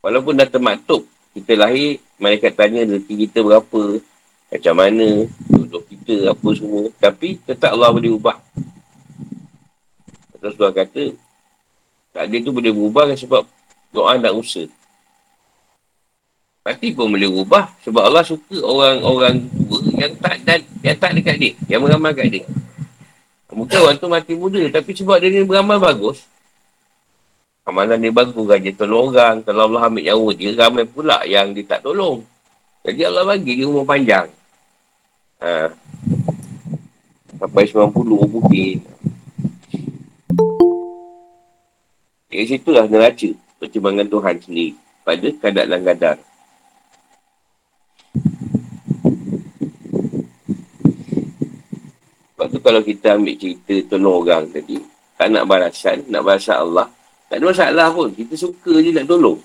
Speaker 1: Walaupun dah termaktub, kita lahir, mereka tanya rezeki kita berapa, macam mana, duduk kita, apa semua. Tapi tetap Allah boleh ubah. Terus Tuhan kata, takdir tu boleh berubah sebab doa dan usaha. Mati pun boleh ubah sebab Allah suka orang-orang yang tak dan yang tak dekat dia, yang beramal kat dia. Mungkin orang tu mati muda tapi sebab dia ni beramal bagus. Amalan dia bagus kan dia tolong orang. Kalau Allah ambil nyawa dia ramai pula yang dia tak tolong. Jadi Allah bagi dia umur panjang. Ha. Sampai 90 mungkin. Dari situlah neraca pertimbangan Tuhan sendiri pada kadar dan Sebab tu kalau kita ambil cerita tolong orang tadi, tak nak balasan, nak balasan Allah, tak ada masalah pun. Kita suka je nak tolong.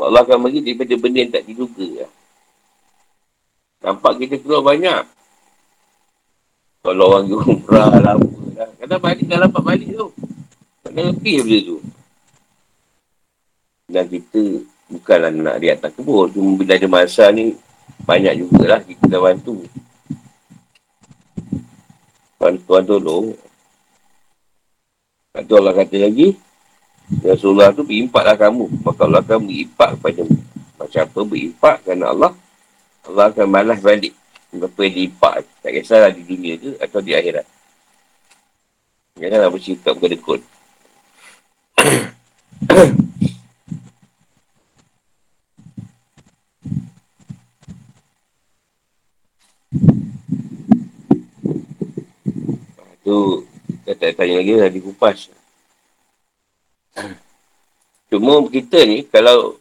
Speaker 1: Allah akan bagi daripada benda yang tak diduga. Nampak kita keluar banyak. Kalau orang ke umrah *laughs* lama lah. Kadang balik dah dapat balik tu. Kadang lebih benda tu. Dan kita bukanlah nak lihat tak kebun. Cuma bila ada masa ni, banyak jugalah kita dah bantu. Bantuan tolong. Lepas tu Allah kata lagi, Rasulullah tu berimpaklah kamu. Maka Allah akan berimpak kepada Macam apa berimpak kerana Allah. Allah akan balas balik. Apa yang diimpak. Tak kisahlah di dunia tu atau di akhirat. Janganlah bersikap kedekut. *coughs* tu kita tanya lagi dah dikupas. Cuma kita ni, kalau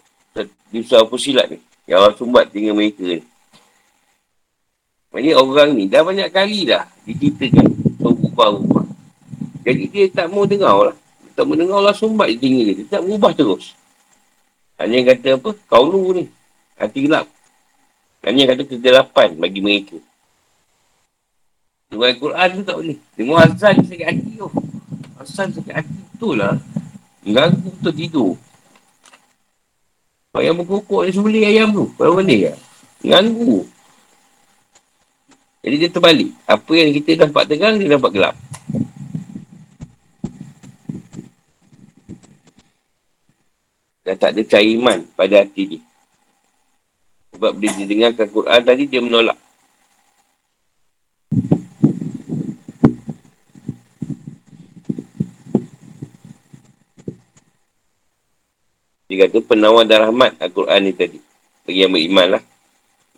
Speaker 1: di usaha silat ni, yang orang sumbat tinggal mereka ni. Maksudnya orang ni dah banyak kali dah diceritakan berubah-ubah. Jadi dia tak mau dengar lah. Tak mau dengar Allah sumbat dia tinggal dia. Tak berubah terus. Hanya kata apa? Kau lu ni. Hati gelap. Hanya kata kegelapan bagi mereka. Dengar Al-Quran tu tak boleh. Dengar azan sakit hati tu. Azan sakit hati tu lah. Ganggu betul tidur. Ayam berkokok dia sebeli ayam tu. Kalau boleh ya. Ganggu. Jadi dia terbalik. Apa yang kita dapat tegang, dia dapat gelap. Dan tak ada cahaya iman pada hati dia. Sebab dia dengarkan Quran tadi, dia menolak. Dia kata penawar dan rahmat Al-Quran ni tadi. Bagi yang beriman lah.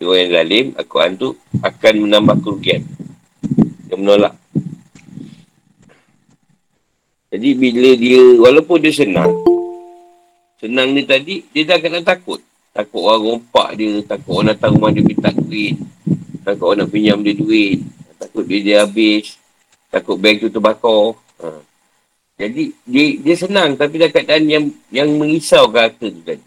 Speaker 1: Orang yang zalim, Al-Quran tu akan menambah kerugian. Dia menolak. Jadi bila dia, walaupun dia senang, senang ni tadi, dia dah kena takut. Takut orang rompak dia, takut orang datang rumah dia minta duit, takut orang nak pinjam dia duit, takut dia dia habis, takut bank tu terbakar. Ha. Jadi dia, dia senang tapi dalam keadaan yang yang mengisau ke harta tu tadi.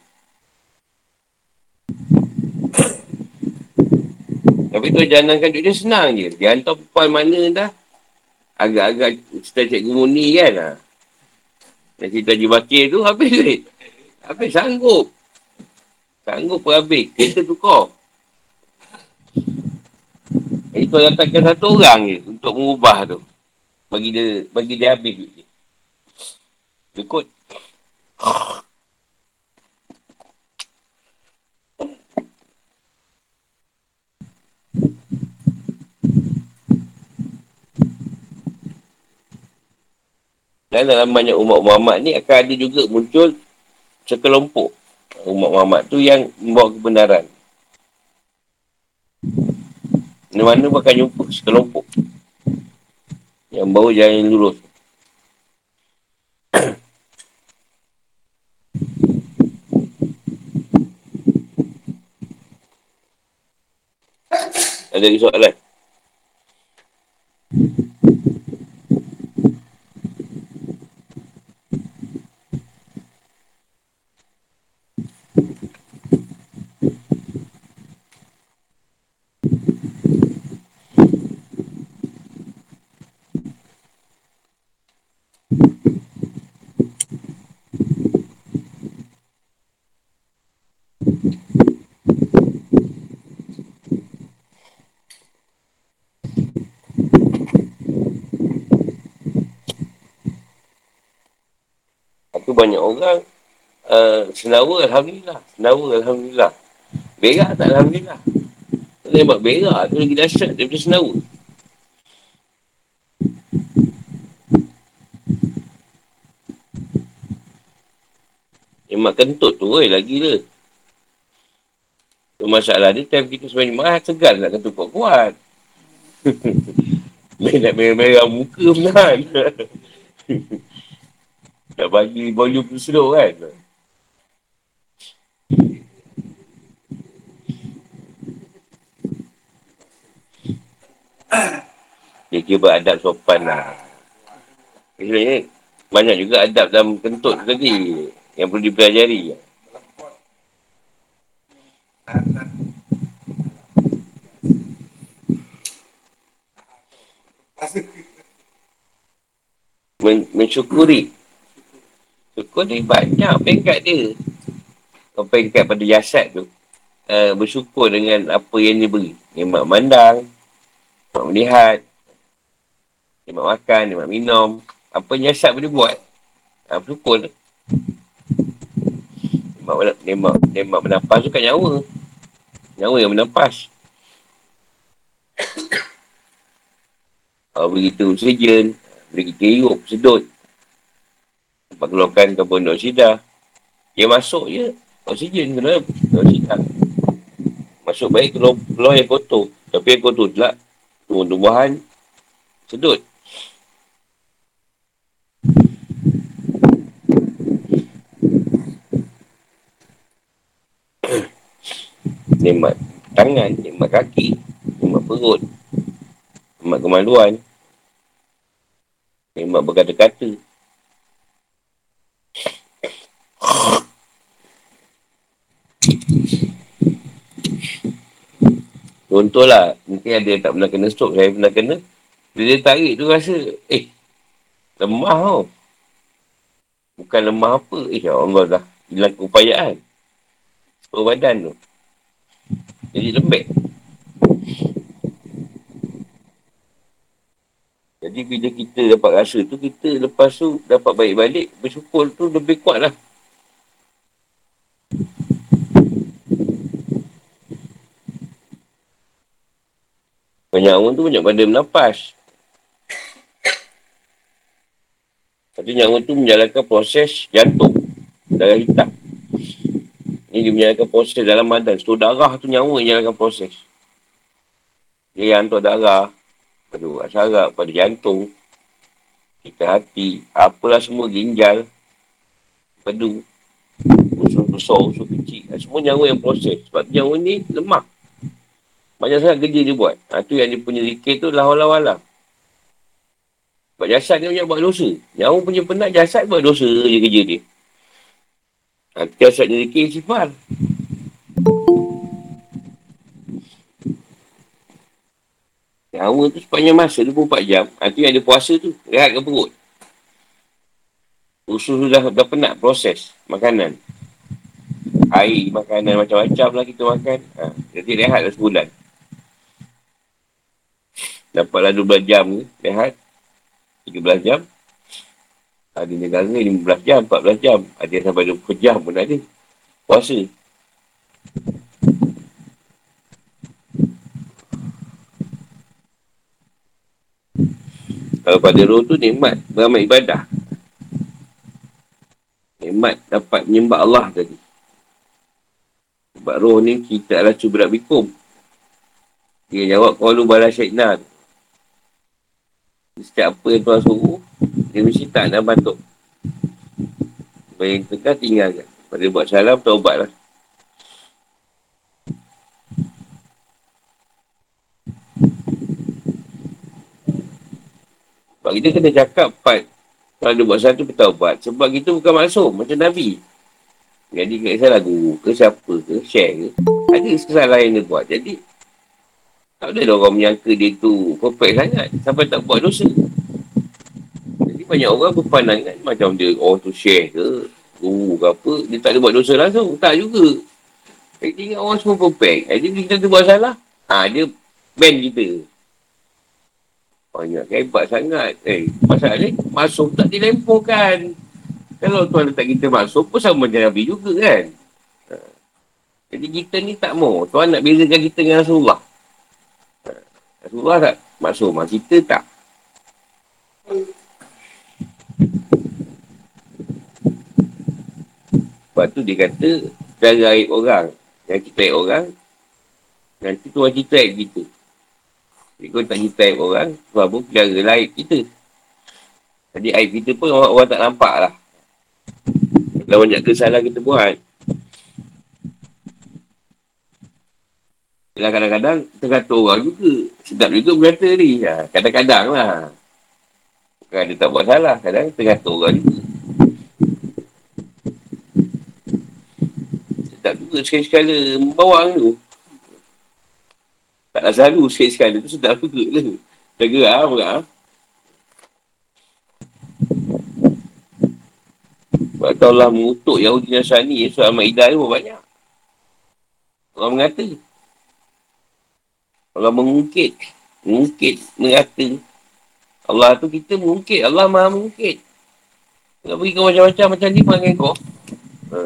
Speaker 1: Tapi tu jangankan dia senang je. Dia hantar perempuan mana dah. Agak-agak cerita cikgu muni kan. Ha. Dan cerita Haji Bakir tu habis duit. Habis sanggup. Sanggup pun habis. Kereta tukar. Jadi kau datangkan satu orang je untuk mengubah tu. Bagi dia, bagi dia habis duit Ikut. Dan dalam banyak umat Muhammad ni akan ada juga muncul sekelompok umat Muhammad tu yang membawa kebenaran. Di mana akan jumpa sekelompok yang bawa jalan yang lurus. Ada lagi soalan? Banyak orang uh, senawa Alhamdulillah. Senawa Alhamdulillah. Berak tak Alhamdulillah. Kalau buat berak tu lagi dahsyat daripada senawa. Emak kentut tu eh lagi dia. So, masalah dia time kita sebenarnya mahal segar nak kentut kuat-kuat. Main nak merah-merah muka menahan. Nak bagi volume tu slow kan. Dia kira beradab sopan lah. Sebenarnya, banyak juga adab dalam kentut tadi yang perlu dipelajari. Men- mensyukuri. Syukur ni banyak pengkat dia. Kau pengkat pada jasad tu. Uh, bersyukur dengan apa yang dia beri. Nikmat mandang. Nikmat melihat. Nikmat makan, nikmat minum. Apa yang jasad boleh buat. Uh, bersyukur. Nikmat, nikmat, nikmat menampas tu kat nyawa. Nyawa yang menampas. Kalau *coughs* begitu oksigen, beri kita hirup, sedut. Sebab keluarkan karbon dioksida. Dia masuk je, oksigen kena dioksida. Masuk baik keluar, keluar yang kotor. Tapi yang kotor pula, tumbuh-tumbuhan, sedut. *coughs* nikmat tangan, nikmat kaki, nikmat perut, nikmat kemaluan, nikmat berkata-kata. Contohlah, mungkin ada yang tak pernah kena stroke, saya pernah kena. Bila dia tarik tu rasa, eh, lemah tau. Bukan lemah apa. Eh, ya Allah dah hilang keupayaan. Seluruh badan tu. Jadi lembek. Jadi bila kita dapat rasa tu, kita lepas tu dapat baik balik, bersyukur tu lebih kuat lah. Banyak orang tu banyak pada menampas. Tapi nyawa tu menjalankan proses jantung darah hitam. Ini dia menjalankan proses dalam badan. So darah tu nyawa yang menjalankan proses. Dia yang hantar darah pada urat sarap, pada jantung, kita hati, apalah semua ginjal, pedu, usus besar, usus kecil. Semua nyawa yang proses. Sebab nyawa ni lemah. Banyak sangat kerja dia buat. Ha, tu yang dia punya zikir tu lawa-lawa Sebab jasad dia banyak buat dosa. Nyawa punya penat jasad buat dosa je kerja dia. Ha, jasad dia zikir sifar. Nyawa tu sepanjang masa 24 jam. Ha, tu yang dia puasa tu. Rehat ke perut. Usus dah, dah penat proses makanan. Air, makanan macam-macam lah kita makan. Ha, jadi rehat dah sebulan. Dapatlah 12 jam ni, rehat. 13 jam. Ada negara 15 jam, 14 jam. Ada yang sampai 20 jam pun ada. Puasa. Kalau pada roh tu nikmat beramal ibadah. Nikmat dapat menyembah Allah tadi. Sebab roh ni kita adalah cuberat bikum. Dia jawab kalau balas syaitna tu. Setiap apa yang Tuhan suruh, dia mesti tak dan batuk. Supaya yang tengah tinggalkan. Pada buat salam, taubatlah. Sebab kita kena cakap part kalau dia buat satu bertaubat. Sebab kita bukan maksum macam Nabi. Jadi kat salah guru ke siapa ke share ke. Ada kesalahan yang dia buat. Jadi tak boleh orang menyangka dia tu perfect sangat sampai tak buat dosa. Jadi banyak orang berpandangan macam dia orang tu share ke, guru ke apa, dia tak ada buat dosa langsung. Tak juga. Jadi tinggal orang semua perfect. Jadi kita tu buat salah, ha, dia ban kita. Banyak hebat sangat. Eh, pasal ni masuk tak dilempohkan. Kalau tuan letak kita masuk pun sama macam Nabi juga kan. Ha. Jadi kita ni tak mau. Tuan nak bezakan kita dengan Rasulullah. Rasulullah tak maksum. Kita tak. Sebab tu dia kata, cara aib orang. Yang kita aib orang, Nanti tu cerita aib kita. Jadi kau tak cerita aib orang, sebab pun lah aib kita. Jadi aib kita pun orang, orang tak nampak lah. Kalau banyak kesalahan kita buat. Yalah kadang-kadang kita kata orang juga. Sedap juga berkata ni. Ya, kadang-kadang lah. Bukan dia tak buat salah. Kadang kita kata orang juga. Sedap juga sekali-sekala membawang tu. Taklah selalu sekali-sekala tu sedap juga tu. Jaga lah, lah. Sebab tu Allah mengutuk Yahudi Nasrani Surah Ma'idah tu banyak. Orang mengata. Orang mengungkit. Mengungkit, mengata. Allah tu kita mengungkit. Allah maha mengungkit. Nak pergi kau macam-macam macam ni panggil kau. Ha.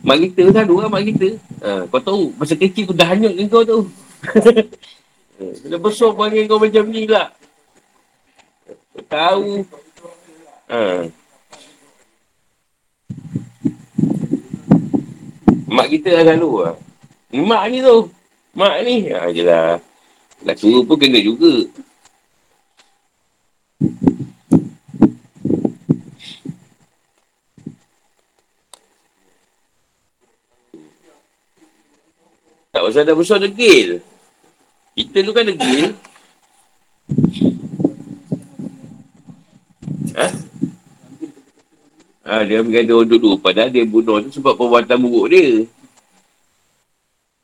Speaker 1: Mak kita selalu kan mak kita. Ha. Kau tahu, masa kecil aku dah hanyut kau tu. *laughs* ha. Bila besar panggil kau macam ni lah. Kau tahu. Ha. Mak kita dah selalu lah. Mak ni tu. Mak ni. Ha je lah. Nak suruh pun kena juga. Tak pasal dah besar degil. Kita tu kan degil. Ha? Ha, dia kata dulu. Padahal dia bunuh tu sebab perbuatan buruk dia.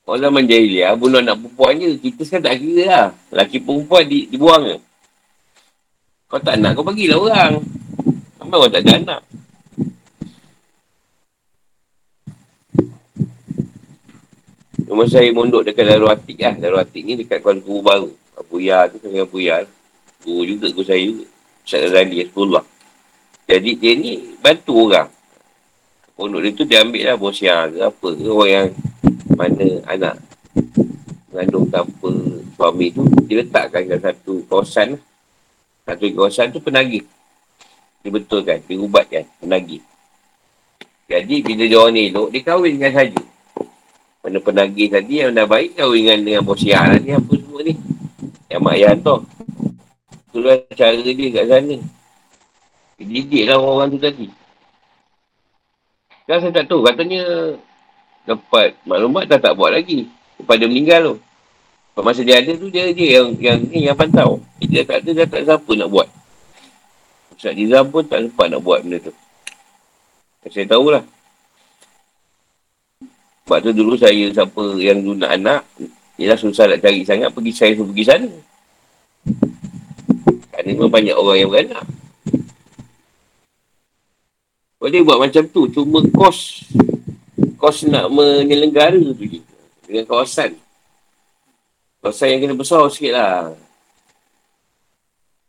Speaker 1: Orang zaman jahiliah bunuh anak perempuan je. Kita sekarang tak kira lah. Laki perempuan di, dibuang ke. Kau tak nak, kau bagilah orang. Sampai orang tak ada anak. Cuma saya mondok dekat Darul Atik lah. Darul Atik ni dekat Kuala Guru Baru. Abu Ya tu dengan Abu Ya. Guru juga guru saya juga. Ustaz Razali, Rasulullah. Jadi dia ni bantu orang. Pondok dia tu dia ambil lah bosya ke apa ke orang yang mana anak mengandung tanpa suami tu dia letakkan kat satu kawasan lah. Satu kawasan tu penagih. Dia betul kan, dia ubat kan, penagih. Jadi bila dia orang elok, dia kahwin dengan saja. Mana penagih tadi yang dah baik kahwin dengan, dengan bosya lah ni apa semua ni. Yang mak ayah tu. Itulah cara dia kat sana. Didik lah orang-orang tu tadi. Kan saya tak tahu. Katanya dapat maklumat dah tak buat lagi. Lepas dia meninggal tu. Lepas masa dia ada tu dia je yang yang, ni yang pantau. Dia tak ada, dia tak siapa nak buat. Ustaz Nizam pun tak sempat nak buat benda tu. Saya tahulah. Sebab tu dulu saya siapa yang nak anak. Ialah susah nak cari sangat. Pergi saya suruh pergi sana. Kerana memang banyak orang yang beranak. Boleh buat macam tu. Cuma kos. Kos nak menyelenggara tu je. Dengan kawasan. Kawasan yang kena besar sikit lah.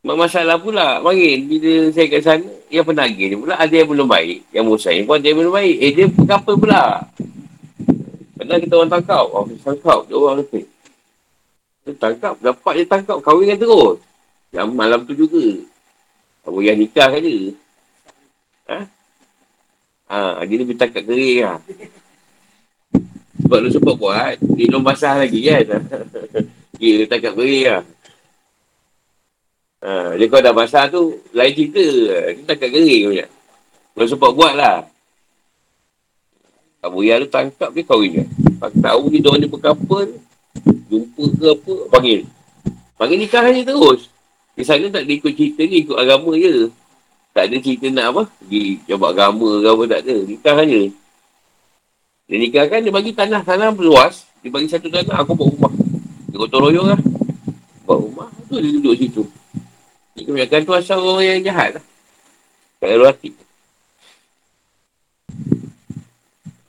Speaker 1: Masalah pula. Makin bila saya kat sana. Yang penagih ni pula ada yang belum baik. Yang bosan pun ada yang belum baik. Eh dia kapal pula. Pernah kita orang tangkap. Oh, tangkap. Dia orang lebih. Dia tangkap. Dapat dia tangkap. Kahwin kan terus. Yang malam tu juga. Abu yang nikah saja. Ha? Ha, dia lebih tangkap kering lah. Sebab lu sempat buat, dia belum basah lagi kan. *laughs* dia tangkap kering lah. Ha, dia kalau dah basah tu, lain cerita. Dia tangkap kering punya. Lu sempat buat lah. Abu Yah tu tangkap dia kahwin kan. Tak tahu dia orang dia berkapal. Jumpa ke apa, panggil. Panggil nikah saja terus. Di sana tak ada ikut cerita ni, ikut agama je. Tak ada cerita nak apa? Pergi coba agama ke apa tak ada. Nikah saja. Dia nikah kan dia bagi tanah. Tanah luas. Dia bagi satu tanah. Aku buat rumah. Dia gotong royong lah. Buat rumah. Tu dia duduk situ. Ini kebanyakan tu asal orang yang jahat lah. Tak ada.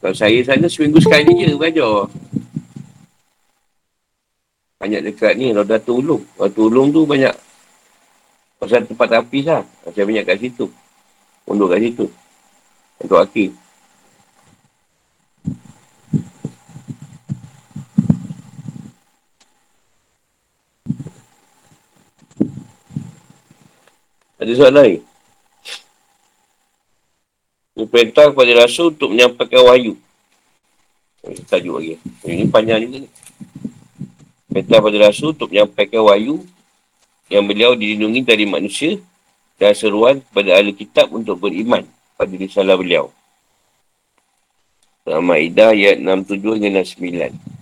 Speaker 1: Kalau saya sana seminggu sekali je belajar. Banyak dekat ni. Roda Tulung. Roda Tulung tu banyak Pasal tempat tapis lah. Saya banyak kat situ. Untuk kat situ. Untuk akhir. Ada soalan lain? Ini perintah kepada Rasul untuk menyampaikan wahyu. Tajuk lagi. Ini panjang juga ni. Perintah pada Rasul untuk menyampaikan wahyu yang beliau dilindungi dari manusia dan seruan kepada ahli kitab untuk beriman pada risalah beliau. Surah Ma'idah ayat 67 hingga 69.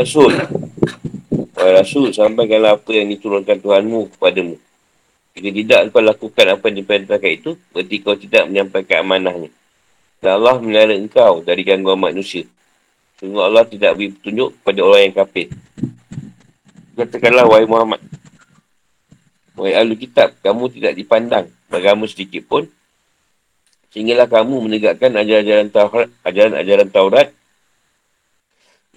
Speaker 1: Rasul. Wahai Rasul Sampaikanlah apa yang diturunkan Tuhanmu kepadamu. Jika tidak kau lakukan apa yang diperintahkan itu Berarti kau tidak menyampaikan amanahnya. Dan Allah menara engkau dari gangguan manusia. Sungguh Allah tidak beri petunjuk kepada orang yang kafir. Katakanlah wahai Muhammad. Wahai ahli kitab Kamu tidak dipandang. Bagamu sedikit pun. Sehinggalah kamu menegakkan ajaran-ajaran Taurat, ajaran-ajaran Taurat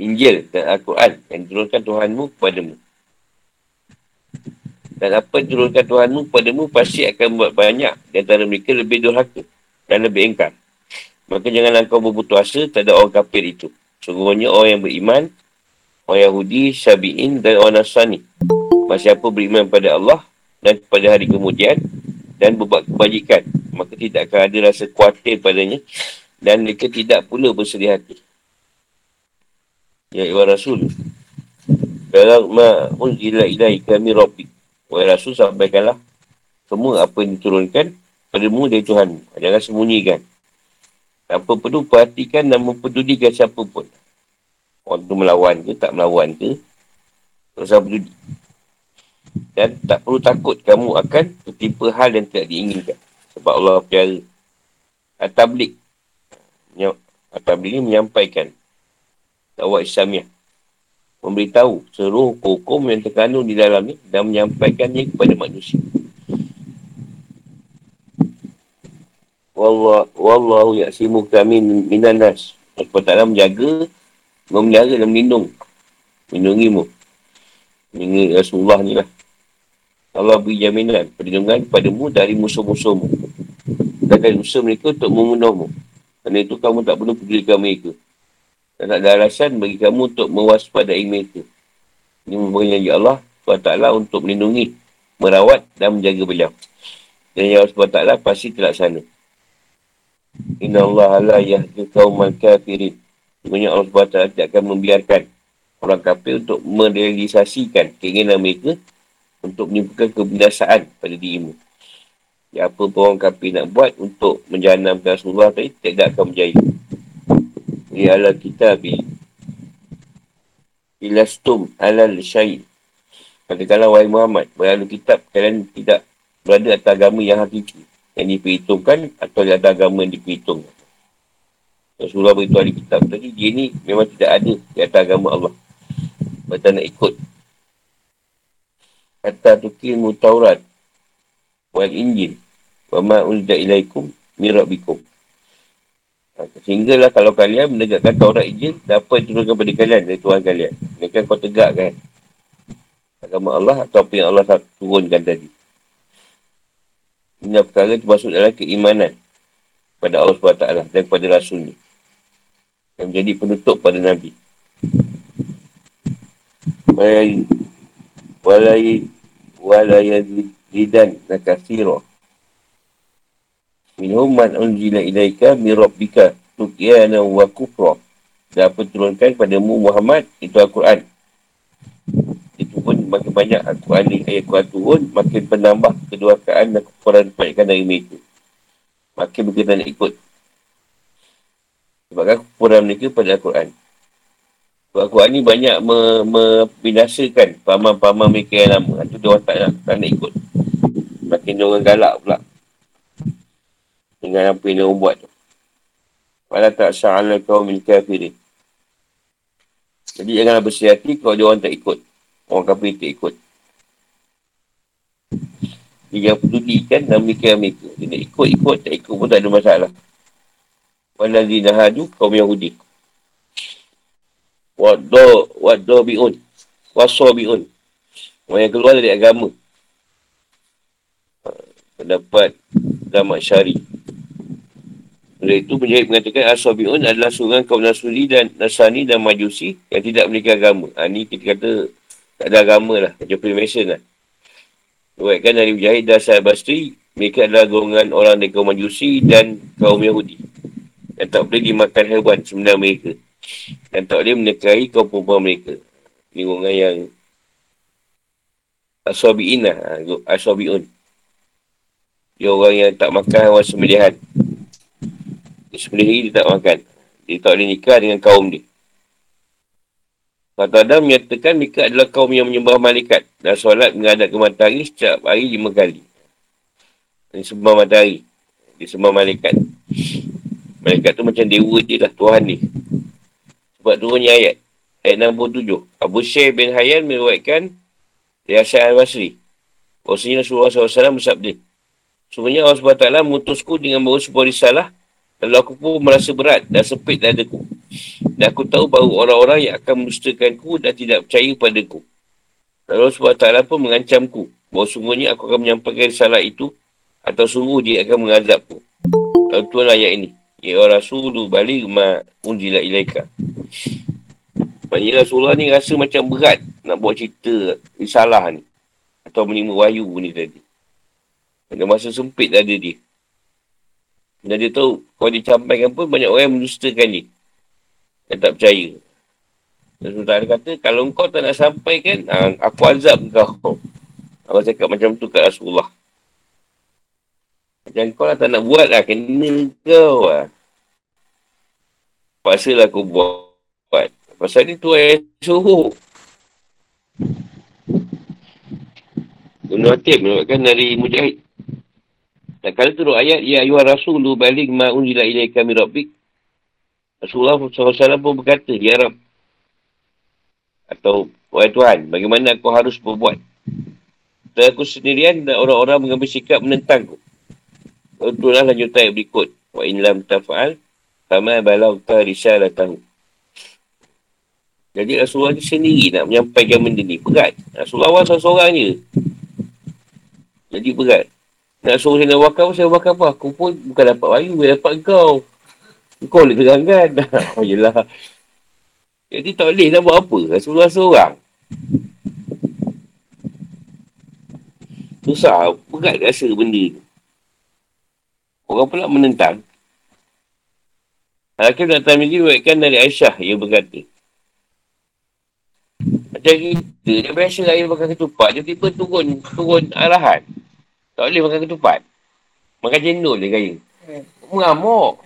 Speaker 1: Injil dan Al-Quran yang diturunkan Tuhanmu kepadamu. Dan apa yang diturunkan Tuhanmu kepadamu pasti akan membuat banyak di antara mereka lebih durhaka dan lebih engkar. Maka janganlah kau berputus asa terhadap orang kafir itu. Sungguhnya orang yang beriman, orang Yahudi, Syabi'in dan orang Nasrani. Masih apa beriman pada Allah dan pada hari kemudian dan berbuat kebajikan. Maka tidak akan ada rasa khawatir padanya dan mereka tidak pula bersedih hati. Ya Iwan Rasul. Dalam ma unzila ilai kami Rabbi. Wahai Rasul sampaikanlah semua apa yang diturunkan padamu dari Tuhan. Jangan sembunyikan. Tanpa perlu perhatikan dan mempedulikan siapa pun. Orang tu melawan ke, tak melawan ke. Usah peduli. Dan tak perlu takut kamu akan tertimpa hal yang tidak diinginkan. Sebab Allah percaya. At-tablik. At-tablik ni menyampaikan dakwah Islamiah memberitahu seluruh hukum yang terkandung di dalamnya dan menyampaikannya kepada manusia. Wallah, wallahu ya'simu kami minan nas. Allah menjaga, memelihara dan melindung. Melindungimu. Ini Rasulullah ni lah. Allah beri jaminan perlindungan kepadamu dari musuh-musuhmu. Dan musuh mereka untuk membunuhmu. Kerana itu kamu tak perlu pedulikan mereka. Tak ada alasan bagi kamu untuk mewaspadai mereka. Ini janji Allah SWT untuk melindungi, merawat dan menjaga beliau. Dan Allah SWT pasti terlaksana. Inna Allah la yahdi kauman kafirin. Sebenarnya Allah SWT tidak akan membiarkan orang kafir untuk merealisasikan keinginan mereka untuk menimbulkan kebinasaan pada dirimu. Ya, apa pun orang kafir nak buat untuk menjanamkan Rasulullah tadi, tidak akan berjaya di ala kitabi ilastum alal syait katakanlah wahai Muhammad berlalu kitab kalian tidak berada atas agama yang hakiki. Yang diperhitungkan atau atas agama yang diperhitungkan. Rasulullah beritahu ahli kitab tadi dia ni memang tidak ada di atas agama Allah. Baca nak ikut. Kata tukimu taurat wal injil. Wa ma'ulda ilaikum mirabikum Sehinggalah kalau kalian menegakkan Taurat Injil, apa yang turunkan kepada kalian dari Tuhan kalian. Mereka kau tegakkan agama Allah atau apa yang Allah turunkan tadi. Ini perkara termasuk dalam keimanan pada Allah SWT dan kepada Rasul ni. Yang menjadi penutup pada Nabi. Walai walai walai lidan nakasirah Minhum man unjila ilaika mirabbika tukyana wa kufra. Dan apa turunkan mu Muhammad itu Al-Quran. Itu pun makin banyak Al-Quran ni ayat Quran turun, makin penambah keduakaan dan kekurangan kebanyakan dari mereka. Makin berkaitan nak ikut. Sebabkan kekurangan mereka pada Al-Quran. Al-Quran ni banyak membinasakan paman-paman mereka yang lama. Itu dia orang tak nak, tak nak ikut. Makin dia orang galak pula. Dengan apa yang dia buat tu. Tak sa'ala kau min kafirin. Jadi janganlah bersih hati kalau dia orang tak ikut. Orang kafir tak ikut. Dia jangan peduli kan dalam mikir mereka. Dia nak ikut-ikut, tak ikut pun tak ada masalah. Walazina hadu kaum Yahudi. Waddo, waddo bi'un. Waso bi'un. Orang yang keluar dari agama. Pendapat agama syari. Oleh itu, penjahit mengatakan Asabi'un adalah surang kaum Nasuli dan Nasani dan Majusi yang tidak memiliki agama. Ha, ni kita kata tak ada agama lah. Macam Freemason lah. Buatkan dari Mujahid dan Syed Basri, mereka adalah golongan orang dari kaum Majusi dan kaum Yahudi. Yang tak boleh dimakan hewan sebenarnya mereka. Dan tak boleh menekahi kaum perempuan mereka. Ini golongan yang Asabi'in lah. Ha, Asabi'un. Dia orang yang tak makan hewan semedihan. Sendiri dia tak makan. Dia tak boleh nikah dengan kaum dia. Kata Adam menyatakan mereka adalah kaum yang menyembah malaikat dan solat menghadap ke matahari setiap hari lima kali. Dia sembah matahari. Dia sembah malaikat. Malaikat tu macam dewa dia lah, Tuhan dia. Sebab turunnya ayat. Ayat 67. Abu Syekh bin Hayyan meruatkan dari Asyad al-Basri. Rasulullah SAW bersabda. Sebenarnya Allah SWT mengutusku dengan bawa sebuah risalah Lalu aku pun merasa berat dan sempit dadaku. Dan aku tahu bahawa orang-orang yang akan mendustakanku dan tidak percaya padaku. Lalu SWT pun mengancamku bahawa sungguhnya aku akan menyampaikan salah itu atau sungguh dia akan mengazabku. Lalu tuan ayat ini. Ya Rasulu balik ma unjila ilaika. Maksudnya Rasulullah ni rasa macam berat nak buat cerita risalah ni. Atau menerima wahyu ni tadi. Ada masa sempit dada dia. Dan dia tahu, kalau dia campaikan pun banyak orang mendustakan dia. Yang tak percaya. Dan Sultan dia kata, kalau kau tak nak sampaikan, ha, aku azab kau. Aku cakap macam tu kat Rasulullah. Macam kau lah tak nak buat lah, kena kau lah. Paksalah aku buat. Pasal ni tu yang suruh. Ibn Hatib menyebabkan dari Mujahid. Dan kala turut ayat, Ya ayuhar rasulu balik ma'un ila ilai kami rabbik. Rasulullah SAW pun berkata, Ya Rab. Atau, Wahai Tuhan, bagaimana aku harus berbuat? Dan aku sendirian dan orang-orang mengambil sikap menentangku. Itulah lanjutan yang berikut. Wa in lam tafa'al, sama balau ta risalah tahu. Jadi Rasulullah ni sendiri nak menyampaikan benda ni. Berat. Rasulullah seorang-seorang je. Jadi berat. Nak suruh saya nak bakar pun saya bakar apa? Aku pun bukan dapat bayu, dia dapat kau. Kau boleh terangkan. *laughs* oh yelah. Jadi tak boleh nak buat apa. Rasulullah seorang. Susah. Berat rasa benda tu. Orang pula menentang. Hakim dan Tamidi buatkan dari Aisyah yang berkata. Macam kita, dia biasa air bakar ketupat. Dia tiba turun, turun arahan. Tak boleh makan ketupat. Makan cendol dia kaya. Mengamuk.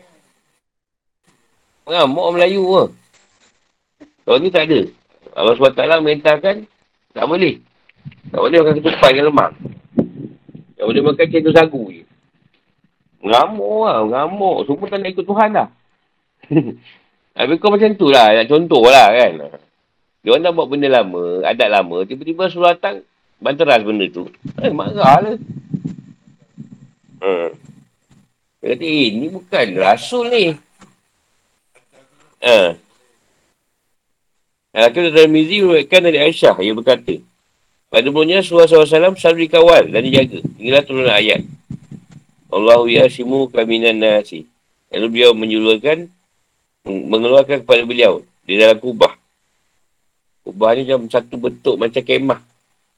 Speaker 1: Mengamuk Melayu ke. Kalau ni tak ada. Allah SWT merintahkan, tak boleh. Tak boleh makan ketupat dengan lemak. Tak boleh makan cendol sagu je. Mengamuk lah, mengamuk. Semua tak nak ikut Tuhan dah. *laughs* Habis kau macam tu lah, nak contoh lah kan. Dia orang dah buat benda lama, adat lama. Tiba-tiba suruh datang, banteras benda tu. Eh, marah lah. Hmm. Dia kata, eh, ni bukan rasul ni. Ha. Al-Akhir dan Mizi merupakan dari Aisyah yang berkata, pada mulanya Rasulullah SAW selalu dikawal dan dijaga. Inilah turunan ayat. Allahu yasimu kaminan nasi. Lalu beliau menyuluhkan, mengeluarkan kepada beliau di dalam kubah. Kubah ni macam satu bentuk macam kemah.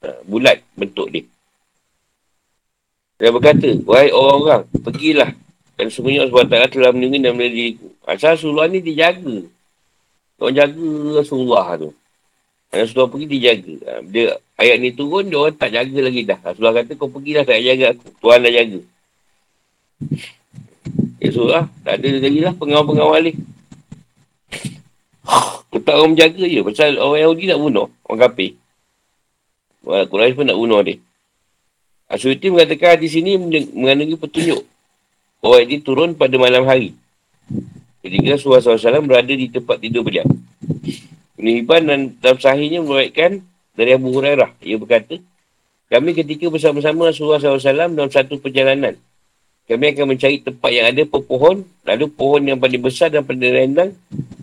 Speaker 1: Ha, bulat bentuk dia. Dia berkata, wahai orang-orang, pergilah. Dan semuanya Allah SWT telah mendengar dan melihat diriku. Asal Rasulullah ni dijaga. Orang jaga Rasulullah tu. Dan Rasulullah pergi dijaga. Ha, dia, ayat ni turun, dia orang tak jaga lagi dah. Rasulullah kata, kau pergilah tak jaga aku. Tuhan dah jaga. Rasulullah, tak ada lagi lah pengawal-pengawal ni. Tetap orang menjaga je. Pasal orang Yahudi nak bunuh. Orang kapir. Orang Quraisy pun nak bunuh dia. Asyuti mengatakan di sini mengandungi petunjuk. Orang ini turun pada malam hari. Ketika Rasulullah SAW berada di tempat tidur beliau. Ibn Hibban dan dalam sahihnya meruatkan dari Abu Hurairah. Ia berkata, kami ketika bersama-sama Rasulullah SAW dalam satu perjalanan. Kami akan mencari tempat yang ada pepohon. Lalu pohon yang paling besar dan paling rendang.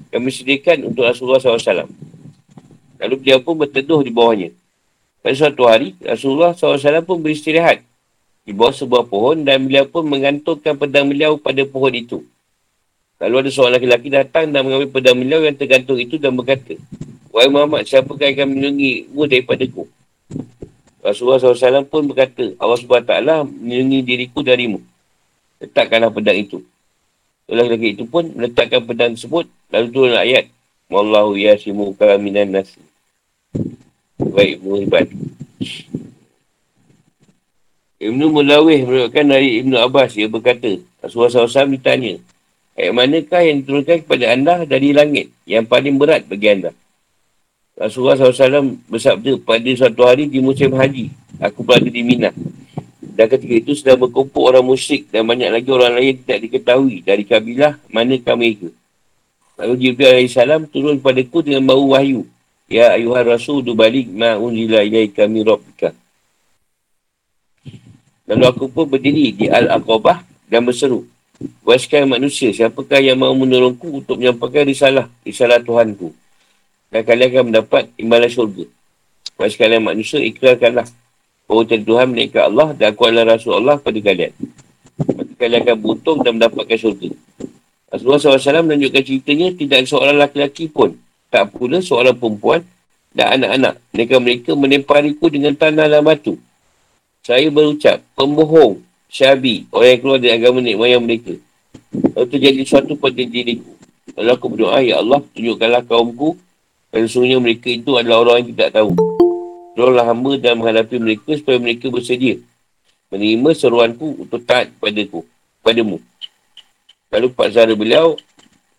Speaker 1: Kami sediakan untuk Rasulullah SAW. Lalu dia pun berteduh di bawahnya. Pada suatu hari, Rasulullah SAW pun beristirahat di bawah sebuah pohon dan beliau pun mengantungkan pedang beliau pada pohon itu. Lalu ada seorang lelaki datang dan mengambil pedang beliau yang tergantung itu dan berkata, Wahai Muhammad, siapa yang akan melindungi mu daripada ku? Rasulullah SAW pun berkata, Allah SWT melindungi diriku darimu. Letakkanlah pedang itu. Lelaki itu pun meletakkan pedang tersebut, lalu turun ayat. Wallahu yasimuka minan nasi. Baik, Muhibban. Ibn Mulawih merupakan dari Ibn Abbas. Ia berkata, Rasulullah SAW ditanya, Ayat manakah yang diturunkan kepada anda dari langit yang paling berat bagi anda? Rasulullah SAW bersabda pada suatu hari di musim haji. Aku berada di Mina. Dan ketika itu sedang berkumpul orang musyrik dan banyak lagi orang lain tidak diketahui dari kabilah mana kami itu. Lalu Jibril AS turun padaku dengan bau wahyu. Ya ayuhar rasul du balik ma'unzila ilaika min rabbika. Lalu aku pun berdiri di Al-Aqabah dan berseru. Wahai manusia, siapakah yang mahu menolongku untuk menyampaikan risalah, risalah Tuhanku? Dan kalian akan mendapat imbalan syurga. Wahai sekalian manusia, ikrarkanlah. Bahawa Tuhan menikah Allah dan aku adalah Rasul Allah pada kalian. Maka kalian akan beruntung dan mendapatkan syurga. Rasulullah SAW menunjukkan ceritanya tidak seorang laki-laki pun. Tak pula seorang perempuan dan anak-anak. Mereka-mereka menempariku dengan tanah dan batu. Saya berucap, pembohong, Syabi, orang yang keluar dari agama nenek moyang mereka. Lalu terjadi sesuatu pada diriku. Lalu aku berdoa, Ya Allah, tunjukkanlah kaumku. Kerana sungguhnya mereka itu adalah orang yang tidak tahu. Tolonglah hamba dan menghadapi mereka supaya mereka bersedia. Menerima seruanku untuk taat kepadaku, kepadamu. Lalu Pak Zahra beliau,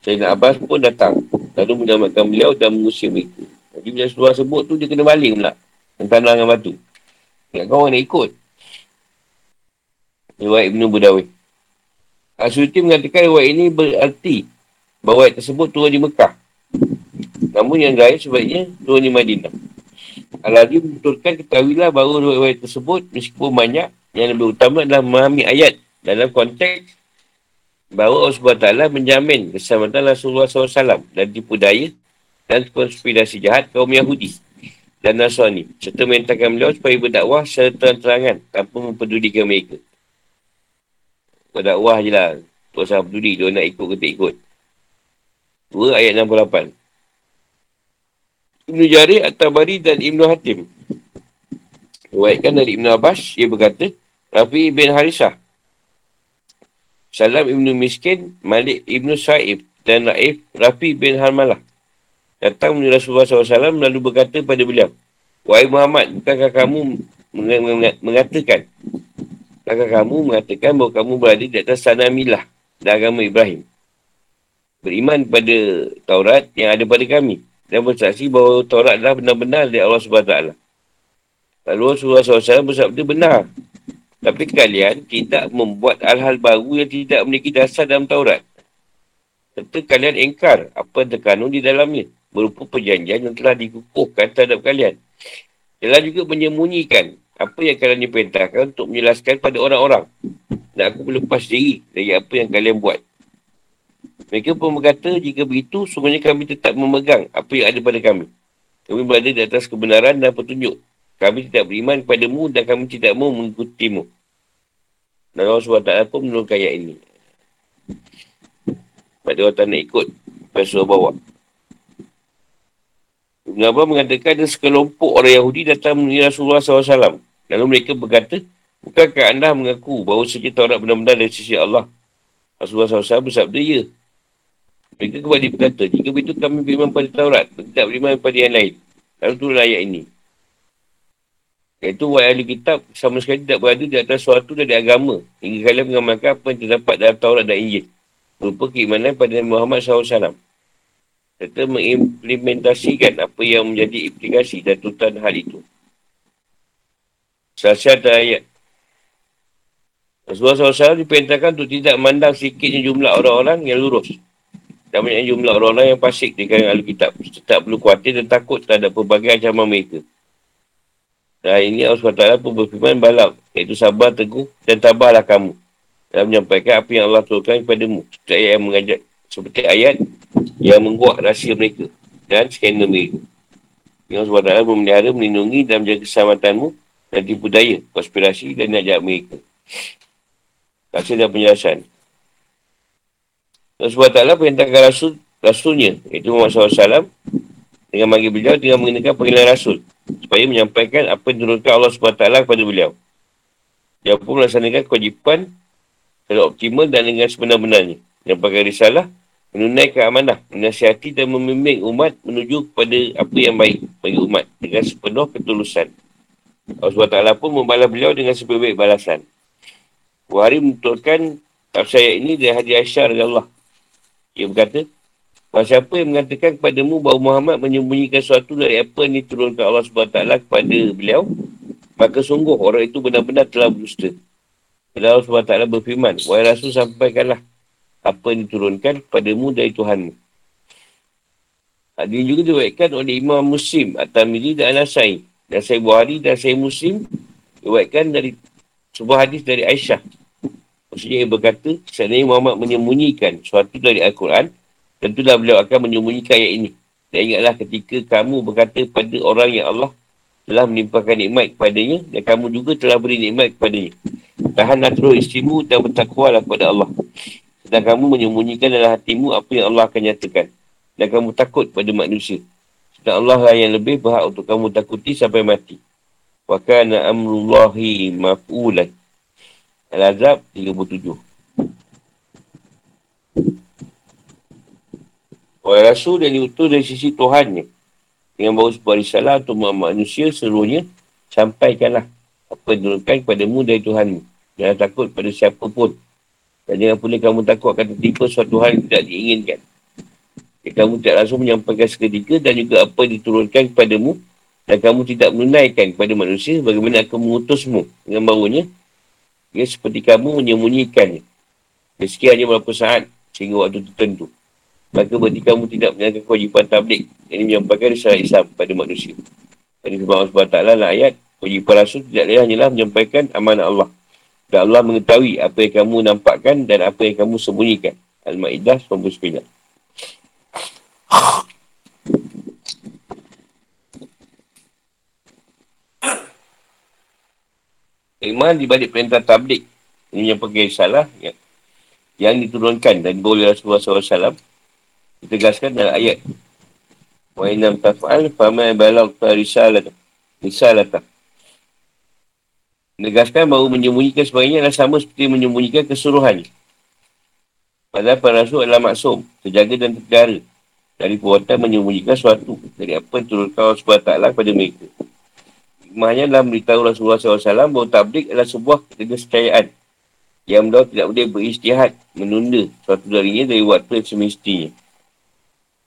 Speaker 1: Sayyidina Abbas pun datang. Lalu menyelamatkan beliau dan mengusir mereka. Jadi bila seluar sebut tu, dia kena baling pula. Yang tanah dengan batu. Ingat kau orang nak ikut. Riwayat Ibn Budawi. Asyuti mengatakan riwayat ini berarti bahawa ayat tersebut turun di Mekah. Namun yang lain sebaiknya turun di Madinah. Al-Adi membetulkan ketahuilah bahawa riwayat tersebut meskipun banyak yang lebih utama adalah memahami ayat dalam konteks bahawa Allah SWT menjamin keselamatan Rasulullah SAW dan tipu daya dan konspirasi jahat kaum Yahudi dan Nasrani serta menentangkan beliau supaya berdakwah secara terang-terangan tanpa mempedulikan mereka. Berdakwah je lah. Tak usah peduli. Dia nak ikut ke tak ikut. Dua ayat 68. Ibn Jarir, At-Tabari dan Ibn Hatim. Ruatkan dari Ibn Abbas, ia berkata, Rafi bin Harisah. Salam Ibn Miskin, Malik Ibn Sa'ib dan Raif Rafi bin Harmalah. Datang melalui Rasulullah SAW lalu berkata pada beliau, Wahai Muhammad, bukankah kamu mengatakan Kakak kamu mengatakan bahawa kamu berada di atas sana milah dan agama Ibrahim. Beriman kepada Taurat yang ada pada kami. Dan bersaksi bahawa Taurat adalah benar-benar dari Allah SWT. Lalu Rasulullah SAW bersabda benar. Tapi kalian tidak membuat hal-hal baru yang tidak memiliki dasar dalam Taurat. Serta kalian engkar apa yang terkandung di dalamnya. Berupa perjanjian yang telah dikukuhkan terhadap kalian. Telah juga menyembunyikan apa yang kalian diperintahkan untuk menjelaskan pada orang-orang. Dan aku berlepas diri dari apa yang kalian buat. Mereka pun berkata, jika begitu, semuanya kami tetap memegang apa yang ada pada kami. Kami berada di atas kebenaran dan petunjuk. Kami tidak beriman kepadamu dan kami tidak mau mengikutimu. Dan Allah SWT pun menurunkan ayat ini. Pada orang tak nak ikut, pasal bawa. Ibn Abbas mengatakan ada sekelompok orang Yahudi datang menemui Rasulullah SAW. Lalu mereka berkata, Bukankah anda mengaku bahawa segi Taurat benar-benar dari sisi Allah? Rasulullah SAW bersabda, ya. Mereka kembali berkata, jika begitu kami beriman pada Taurat, tidak beriman pada yang lain. Lalu turun ayat ini. Iaitu, wahai ahli kitab sama sekali tidak berada di atas suatu dari agama hingga kalian mengamalkan apa yang terdapat dalam Taurat dan Injil. Berupa keimanan pada Nabi Muhammad SAW. serta mengimplementasikan apa yang menjadi implikasi dan tuntutan hal itu. Sasiat ayat. Rasulullah SAW diperintahkan untuk tidak memandang sedikitnya jumlah orang-orang yang lurus. Dan banyak jumlah orang-orang yang pasik di kalangan Alkitab. Tak perlu khawatir dan takut terhadap pelbagai ancaman mereka. Dan ini Allah SWT pun berfirman balap. Iaitu sabar, teguh dan tabahlah kamu. Dan menyampaikan apa yang Allah turunkan kepadamu. Seperti ayat yang mengajak. Seperti ayat yang menguak rahsia mereka. Dan skandal mereka. Yang Allah SWT memelihara, melindungi dan menjaga keselamatanmu dan tipu daya, konspirasi dan ajak mereka. Kasih dan penjelasan. Allah SWT perintahkan Rasul, Rasulnya, iaitu Muhammad SAW, dengan manggil beliau dengan mengenakan panggilan Rasul supaya menyampaikan apa yang diturunkan Allah SWT kepada beliau. Dia pun melaksanakan kewajipan secara optimal dan dengan sebenar-benarnya. Yang pakai risalah, menunaikan amanah, menasihati dan membimbing umat menuju kepada apa yang baik bagi umat dengan sepenuh ketulusan. Allah SWT pun membalas beliau dengan sebaik-baik balasan. Buhari menuturkan tafsir ayat ini dari hadiah Aisyah Allah. Ia berkata, Bahawa siapa yang mengatakan kepadamu bahawa Muhammad menyembunyikan sesuatu dari apa yang diturunkan Allah SWT kepada beliau, maka sungguh orang itu benar-benar telah berdusta. Dan Allah SWT berfirman, Wahai Rasul sampaikanlah apa yang diturunkan kepadamu dari Tuhanmu. Ini juga diwakilkan oleh Imam Muslim, At-Tamiri dan Al-Nasai. Dan saya Buhari dan saya Muslim diwakilkan dari sebuah hadis dari Aisyah. Maksudnya ia berkata, seandainya Muhammad menyembunyikan sesuatu dari Al-Quran, tentulah beliau akan menyembunyikan ayat ini. Dan ingatlah ketika kamu berkata pada orang yang Allah telah menimpakan nikmat kepadanya dan kamu juga telah beri nikmat kepadanya. Tahanlah terus istimu dan bertakwalah kepada Allah. Dan kamu menyembunyikan dalam hatimu apa yang Allah akan nyatakan. Dan kamu takut pada manusia. Dan Allah lah yang lebih berhak untuk kamu takuti sampai mati. Wa kana amrullahi maf'ulan. Al-Azab 37. Orang Rasul yang diutus dari sisi Tuhannya. Dengan bawa sebuah risalah untuk manusia seluruhnya. Sampaikanlah apa yang diurutkan kepadamu dari Tuhanmu. Jangan takut pada siapa pun. Dan jangan pula kamu takut akan tertipu suatu hal yang tidak diinginkan. Ya, kamu tidak langsung menyampaikan seketika dan juga apa yang diturunkan kepadamu. Dan kamu tidak menunaikan kepada manusia bagaimana akan mengutusmu dengan bawanya. Ya, seperti kamu menyembunyikannya. Meski hanya beberapa saat sehingga waktu tertentu. Maka berarti kamu tidak menjaga kewajipan tablik. Ini menyampaikan risalah Islam pada manusia. Jadi firman Allah SWT lah ayat. Kewajipan Rasul tidak lain hanyalah menyampaikan amanah Allah. Dan Allah mengetahui apa yang kamu nampakkan dan apa yang kamu sembunyikan. Al-Ma'idah 99. Iman di balik perintah tablik. Ini yang pakai salah. Yang, yang diturunkan dan boleh Rasulullah SAW ditegaskan dalam ayat. Wa inam taf'al fama balagta risalat risalata. Menegaskan bahawa menyembunyikan sebagainya adalah sama seperti menyembunyikan keseluruhan padahal para rasul adalah maksum terjaga dan terjara dari perbuatan menyembunyikan sesuatu dari apa turun kau SWT pada mereka. Hikmahnya dalam beritahu Rasulullah SAW bahawa tablik adalah sebuah keniscayaan yang beliau tidak boleh beristihad menunda suatu darinya dari waktu yang semestinya.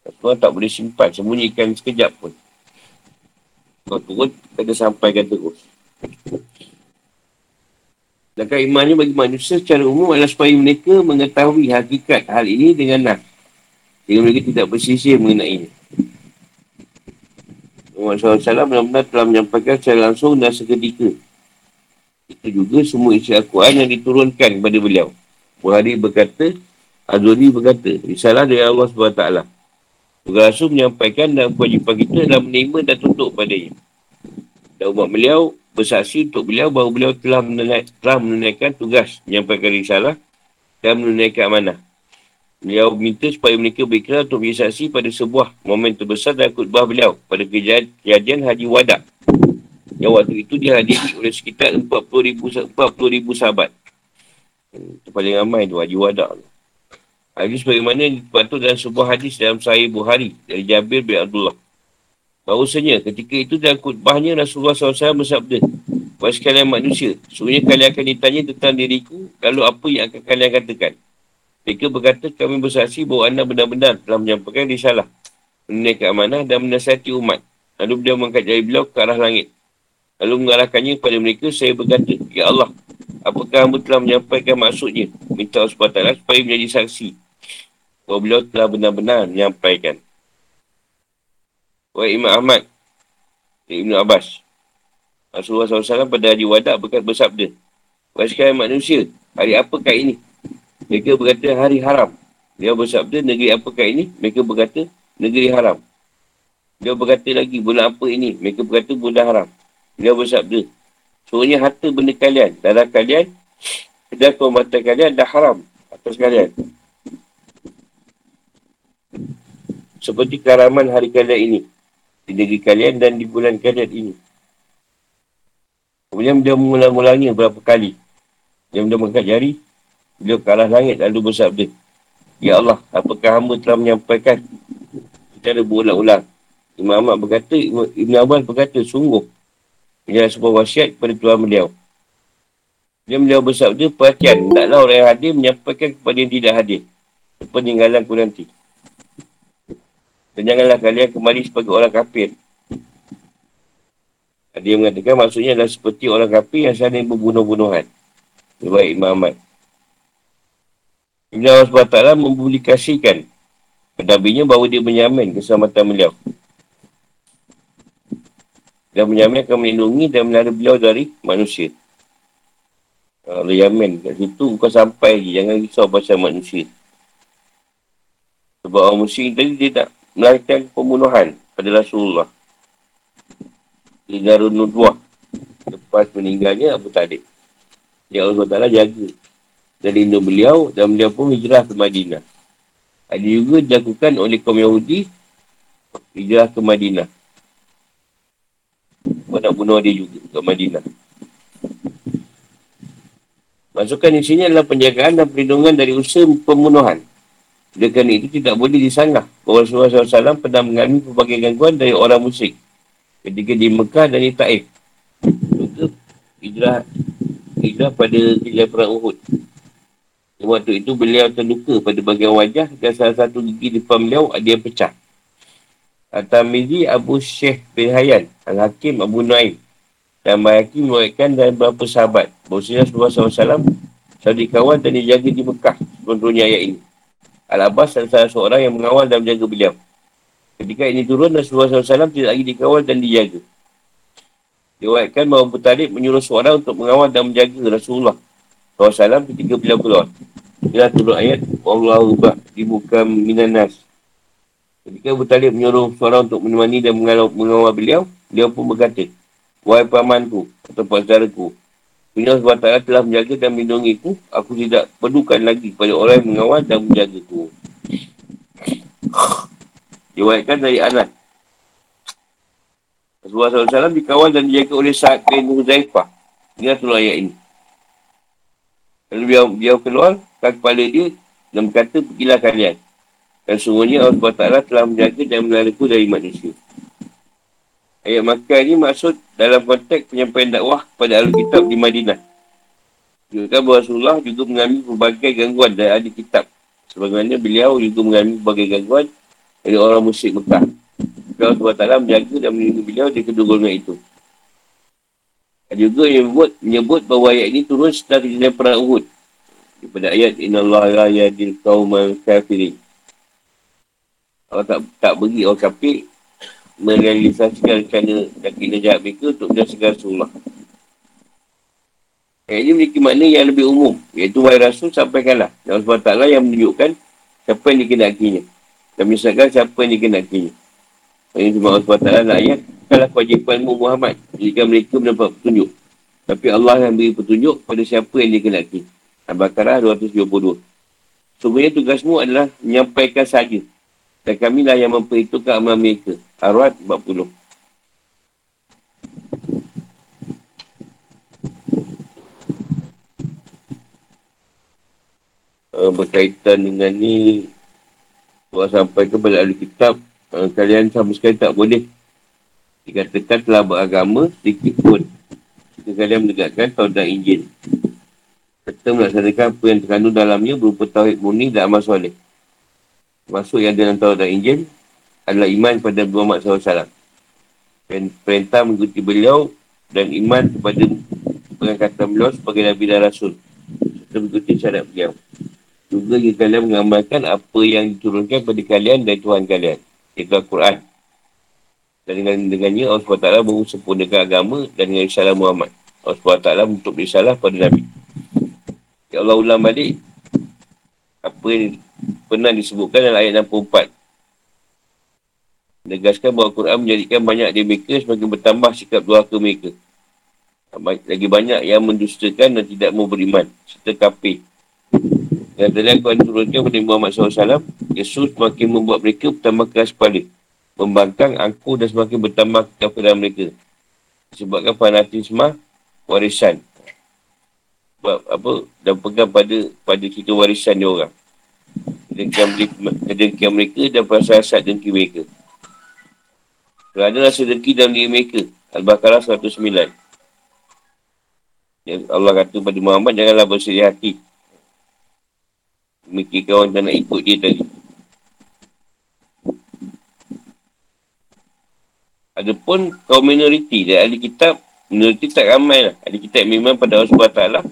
Speaker 1: Tuhan tak boleh simpan, sembunyikan sekejap pun. Kau turun, kena sampaikan terus. Sedangkan imannya bagi manusia secara umum adalah supaya mereka mengetahui hakikat hal ini dengan nak. Sehingga mereka tidak bersisir mengenai ini. Muhammad SAW benar-benar telah menyampaikan secara langsung dan seketika. Itu juga semua isi Al-Quran yang diturunkan kepada beliau. Buhari berkata, Azuri berkata, Risalah dari Allah SWT. Rasul menyampaikan dan kewajipan kita adalah menerima dan tutup padanya. Dan umat beliau bersaksi untuk beliau bahawa beliau telah, telah menunaikan tugas menyampaikan risalah dan menunaikan amanah. Beliau minta supaya mereka berkira untuk menjadi saksi pada sebuah momen terbesar dan khutbah beliau pada kejadian, kejadian Haji Wadah. Yang waktu itu dihadiri oleh sekitar 40 ribu, 40 ribu sahabat. Itu paling ramai tu Haji Hadis bagaimana dipantau dalam sebuah hadis dalam Sahih Buhari dari Jabir bin Abdullah. Bahawasanya ketika itu dalam khutbahnya Rasulullah SAW bersabda, Buat sekalian manusia, sebenarnya kalian akan ditanya tentang diriku, lalu apa yang akan kalian katakan? Mereka berkata, kami bersaksi bahawa anda benar-benar telah menyampaikan risalah menunaikan amanah dan menasihati umat. Lalu beliau mengangkat jari beliau ke arah langit. Lalu mengarahkannya kepada mereka, saya berkata, Ya Allah, apakah hamba telah menyampaikan maksudnya? Minta SWT supaya menjadi saksi. Bahawa beliau telah benar-benar menyampaikan. Wahai Imam Ahmad, Ibn Abbas. Rasulullah SAW pada hari wadak berkata bersabda. Wahai manusia, hari apakah ini? Mereka berkata hari haram. Dia bersabda, negeri apakah ini? Mereka berkata, negeri haram. Dia berkata lagi, bulan apa ini? Mereka berkata, bulan haram. Dia bersabda, sebenarnya harta benda kalian, darah kalian, dan kehormatan kalian dah haram atas kalian. Seperti karaman hari kalian ini, di negeri kalian dan di bulan kalian ini. Kemudian dia mengulang-ulangnya berapa kali. Dia benda mengangkat jari, Beliau ke arah langit lalu bersabda. Ya Allah, apakah hamba telah menyampaikan secara berulang-ulang? Imam Ahmad berkata, Ibn Abbas berkata, sungguh. Ini adalah sebuah wasiat kepada Tuhan beliau. Dia beliau bersabda, perhatian, taklah orang yang hadir menyampaikan kepada yang tidak hadir. Peninggalan ku nanti. Dan janganlah kalian kembali sebagai orang kafir. Dia mengatakan maksudnya adalah seperti orang kafir yang saling berbunuh-bunuhan. Baik Imam Ahmad. Ibn Allah SWT mempublikasikan pendampingnya bahawa dia menyamin keselamatan beliau. Dan menyamin akan melindungi dan melihara beliau dari manusia. Allah yamin. Kat situ kau sampai lagi. Jangan risau pasal manusia. Sebab orang musyrik tadi dia tak melarikan pembunuhan pada Rasulullah. Di Darun Nudwah. Lepas meninggalnya Abu Talib. Ya Allah Ta'ala jaga dan rindu beliau dan beliau pun hijrah ke Madinah. Ada juga dilakukan oleh kaum Yahudi hijrah ke Madinah. Kau nak bunuh dia juga ke Madinah. Masukkan di sini adalah penjagaan dan perlindungan dari usaha pembunuhan. Dengan itu tidak boleh disanggah Rasulullah SAW pernah mengalami pelbagai gangguan dari orang musyrik ketika di Mekah dan di Taif. Juga hijrah, hijrah pada hijrah perang Uhud. Waktu itu beliau terluka pada bagian wajah dan salah satu gigi depan beliau yang pecah. At-Tamizi Abu Syekh bin Hayyan, Al-Hakim Abu Nuaim dan Bayaki meruatkan dan beberapa sahabat. Bahasanya Rasulullah SAW selalu dikawal dan dijaga di Mekah sebelum turunnya ayat ini. Al-Abbas adalah salah seorang yang mengawal dan menjaga beliau. Ketika ini turun, Rasulullah SAW tidak lagi dikawal dan dijaga. Diwakilkan bahawa Abu Talib menyuruh seorang untuk mengawal dan menjaga Rasulullah SAW ketika beliau keluar. Dia turun ayat Allah ubah di muka minanas. Ketika Abu Talib menyuruh seorang untuk menemani dan mengawal, mengawal beliau, dia pun berkata, Wahai pamanku atau Punya sebab ta'ala telah menjaga dan melindungi ku, aku tidak perlukan lagi kepada orang yang mengawal dan menjaga ku. Diwaikan dari anak. Rasulullah SAW dikawal dan dijaga oleh Sa'ad bin Huzaifah. Ini adalah ayat ini. Lalu dia, dia keluar ke kepala dia dan berkata, pergilah kalian. Dan sungguhnya Allah SWT telah menjaga dan melariku dari manusia. Ayat Makkah ini maksud dalam konteks penyampaian dakwah pada ahli kitab di Madinah. Juga Rasulullah juga mengalami berbagai gangguan dari ahli kitab. Sebagaimana beliau juga mengalami berbagai gangguan dari orang musyrik Mekah. Allah SWT menjaga dan melindungi beliau di kedua golongan itu. Ada juga yang menyebut, menyebut bahawa ayat ini turun setelah kejadian perang Uhud. Daripada ayat Inna Allah la yadil qawmal kafirin. Allah tak, tak beri orang kafir merealisasikan rencana kena jahat mereka untuk menjadi segala Rasulullah. Ayat ini memiliki makna yang lebih umum. Iaitu wahai Rasul sampaikanlah. Dan Allah SWT yang menunjukkan siapa yang dikenakinya. Dan misalkan siapa yang dikenakinya. Ini cuma Allah SWT dalam ayat bukanlah kewajipanmu Muhammad jika mereka mendapat petunjuk. Tapi Allah yang beri petunjuk pada siapa yang dikenaki. Al-Baqarah 272. Sebenarnya tugasmu adalah menyampaikan saja. Dan kamilah yang memperhitungkan amal mereka. Arwad 40. Uh, berkaitan dengan ni Tuhan sampai kepada ahli kitab uh, kalian sama sekali tak boleh dikatakan telah beragama sedikit pun jika kalian menegakkan Taurat Injil. Serta melaksanakan apa yang terkandung dalamnya berupa Tauhid Murni dan Amal Soleh. Masuk yang dalam Taurat Injil adalah iman kepada Muhammad SAW. Dan perintah mengikuti beliau dan iman kepada pengangkatan beliau sebagai Nabi dan Rasul. Serta mengikuti syarat beliau. Juga jika kalian mengamalkan apa yang diturunkan kepada kalian dan Tuhan kalian. Itu Al-Quran. Dan dengan dengannya Allah SWT baru sempurnakan agama dan dengan risalah Muhammad. Allah SWT untuk risalah pada Nabi. Ya Allah ulang balik apa yang pernah disebutkan dalam ayat 64. Negaskan bahawa Al-Quran menjadikan banyak di mereka semakin bertambah sikap dua ke mereka. Lagi banyak yang mendustakan dan tidak mau beriman. Serta kafir. Dan dari Al-Quran turunkan kepada Muhammad SAW, Yesus semakin membuat mereka bertambah keras kepala membangkang angkuh dan semakin bertambah kepada mereka. Sebabkan fanatisme warisan. Sebab apa, dan pegang pada pada kita warisan dia orang. Kedengkian mereka dan perasaan asat dengki mereka. Kerana rasa dengki dalam diri mereka. Al-Baqarah 109. Yang Allah kata pada Muhammad, janganlah bersedih hati. Mikirkan orang tak nak ikut dia tadi. Adapun kaum minoriti dan ahli kitab, minoriti tak ramai lah. Ahli kitab memang pada Allah SWT.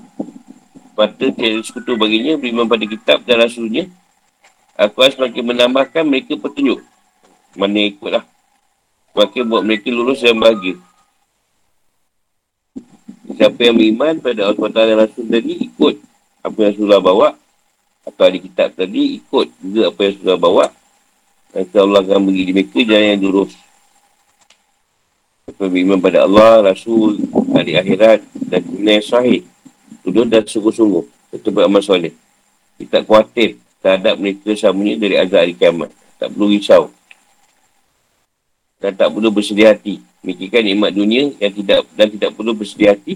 Speaker 1: Mata tiada sekutu baginya, beriman pada kitab dan rasulnya. Harus semakin menambahkan mereka petunjuk. Mana ikut lah. Semakin buat mereka lulus dan bahagia. Siapa yang beriman pada Allah SWT dan Rasul tadi, ikut apa yang Rasulullah bawa. Atau ahli kitab tadi, ikut juga apa yang Rasulullah bawa. Nanti Allah akan bagi di mereka jalan yang lurus beriman pada Allah, Rasul, hari akhirat dan dunia yang sahih. Tuduh dan sungguh-sungguh. Itu beramal soleh. Kita khawatir terhadap mereka samanya dari azab hari kiamat. Tak perlu risau. Dan tak perlu bersedih hati. Memikirkan nikmat dunia yang tidak dan tidak perlu bersedih hati.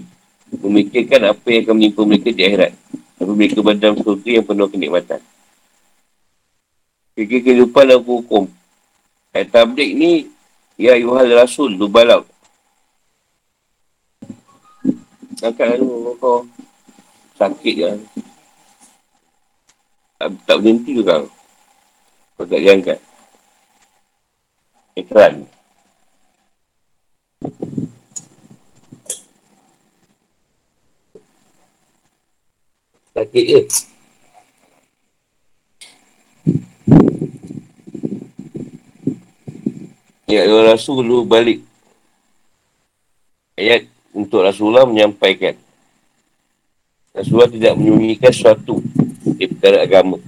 Speaker 1: Memikirkan apa yang akan menimpa mereka di akhirat. Tapi mereka berdalam sesuatu yang penuh kenikmatan. Fikir kehidupan dan hukum. Ayat tablik ni Ya Yuhal Rasul, lu balap. Angkat lalu, kau sakit je. Tak, tak berhenti tu kau. Kau tak diangkat. Ikran. Sakit je. Ya Allah Rasul dulu balik. Ayat untuk Rasulullah menyampaikan. Rasulullah tidak menyembunyikan sesuatu perkara agama.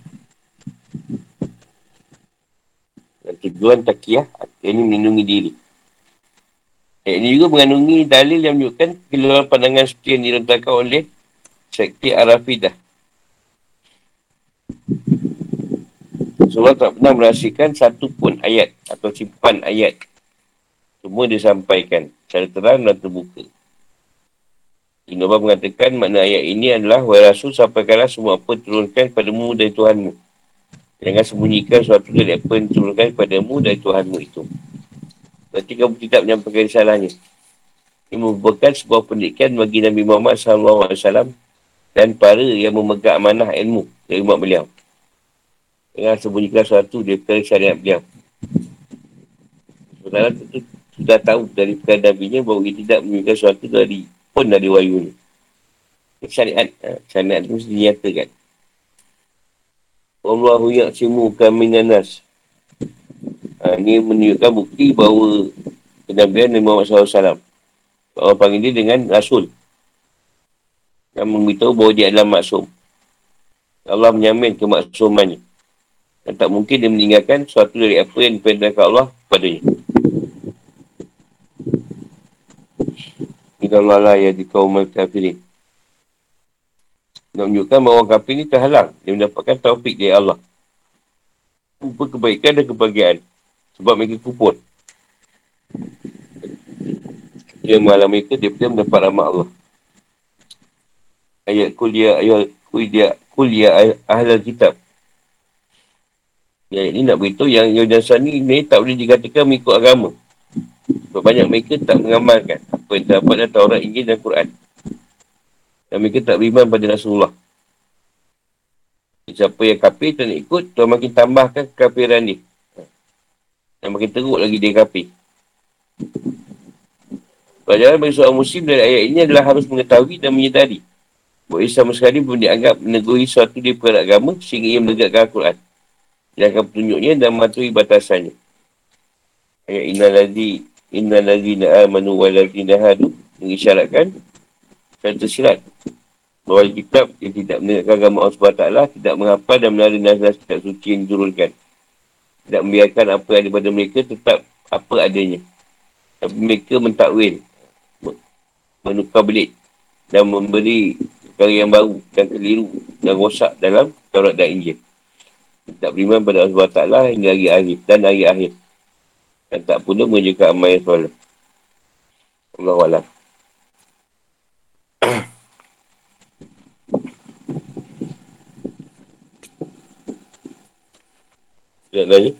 Speaker 1: Dan tujuan takiyah ini melindungi diri. Ayat ini juga mengandungi dalil yang menunjukkan keluar pandangan seperti yang diletakkan oleh Sekti Arafidah. Rasulullah tak pernah merahsiakan satu pun ayat atau simpan ayat. Semua disampaikan secara terang dan terbuka. Abbas mengatakan makna ayat ini adalah Wahai Rasul sampaikanlah semua apa turunkan padamu dari Tuhanmu. Jangan sembunyikan sesuatu dari apa yang turunkan padamu dari Tuhanmu itu. Berarti kamu tidak menyampaikan risalahnya. Ini merupakan sebuah pendidikan bagi Nabi Muhammad SAW dan para yang memegang amanah ilmu dari umat beliau. Jangan sembunyikan sesuatu daripada syariat beliau. Sebenarnya tentu sudah tahu dari perkara Nabi-Nya bahawa ia tidak menyembunyikan sesuatu dari pun dari wahyu ni. Syariat, ha, syariat itu mesti dinyatakan. Allahu yaksimu kaminanas. Ha, ini menunjukkan bukti bahawa kenabian Nabi Muhammad SAW. Allah panggil dia dengan Rasul. Yang memberitahu bahawa dia adalah maksum. Allah menyamin kemaksumannya. Dan tak mungkin dia meninggalkan sesuatu dari apa yang diperintahkan Allah kepadanya. Inna Allah la yadi kawmal kafirin. Nak menunjukkan bahawa orang kafir ni terhalang. Dia mendapatkan taufik dari Allah. Rupa kebaikan dan kebahagiaan. Sebab mereka kupur. Dia malam mereka, dia pun mendapat rahmat Allah. Ayat kuliah, ayat kuliah, kuliah ahlal kitab. Ya, ini nak beritahu yang Yodan ni ni tak boleh dikatakan mengikut agama. Sebab banyak mereka tak mengamalkan terdapat dalam Taurat, Injil dan Quran. Dan mereka tak beriman pada Rasulullah. Siapa yang kafir tak nak ikut, Tuhan makin tambahkan kekafiran ni. yang makin teruk lagi dia kafir. Pelajaran bagi seorang muslim dari ayat ini adalah harus mengetahui dan menyedari. Bahawa sama sekali pun dianggap meneguri suatu di perkara agama sehingga ia menegakkan Al-Quran. Sedangkan petunjuknya dan mematuhi batasannya. Ayat inna ladhi inna ladhi na'amanu wa ladhi nahadu mengisyaratkan dan tersirat bahawa kitab yang tidak menegakkan agama Allah SWT tidak menghafal dan melalui nazar kitab suci yang diturunkan. Tidak membiarkan apa yang ada pada mereka tetap apa adanya. Tapi mereka mentakwil menukar belit dan memberi perkara yang baru dan keliru dan rosak dalam Taurat dan Injil. Tak beriman pada Allah Ta'ala hingga hari akhir dan hari akhir. Dan tak pula menunjukkan amal yang solat. Allah Allah. *coughs* Tidak lagi.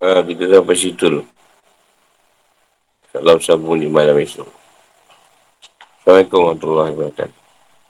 Speaker 1: Ha, kita sampai situ dulu. Salam sambung di malam esok. Assalamualaikum warahmatullahi wabarakatuh.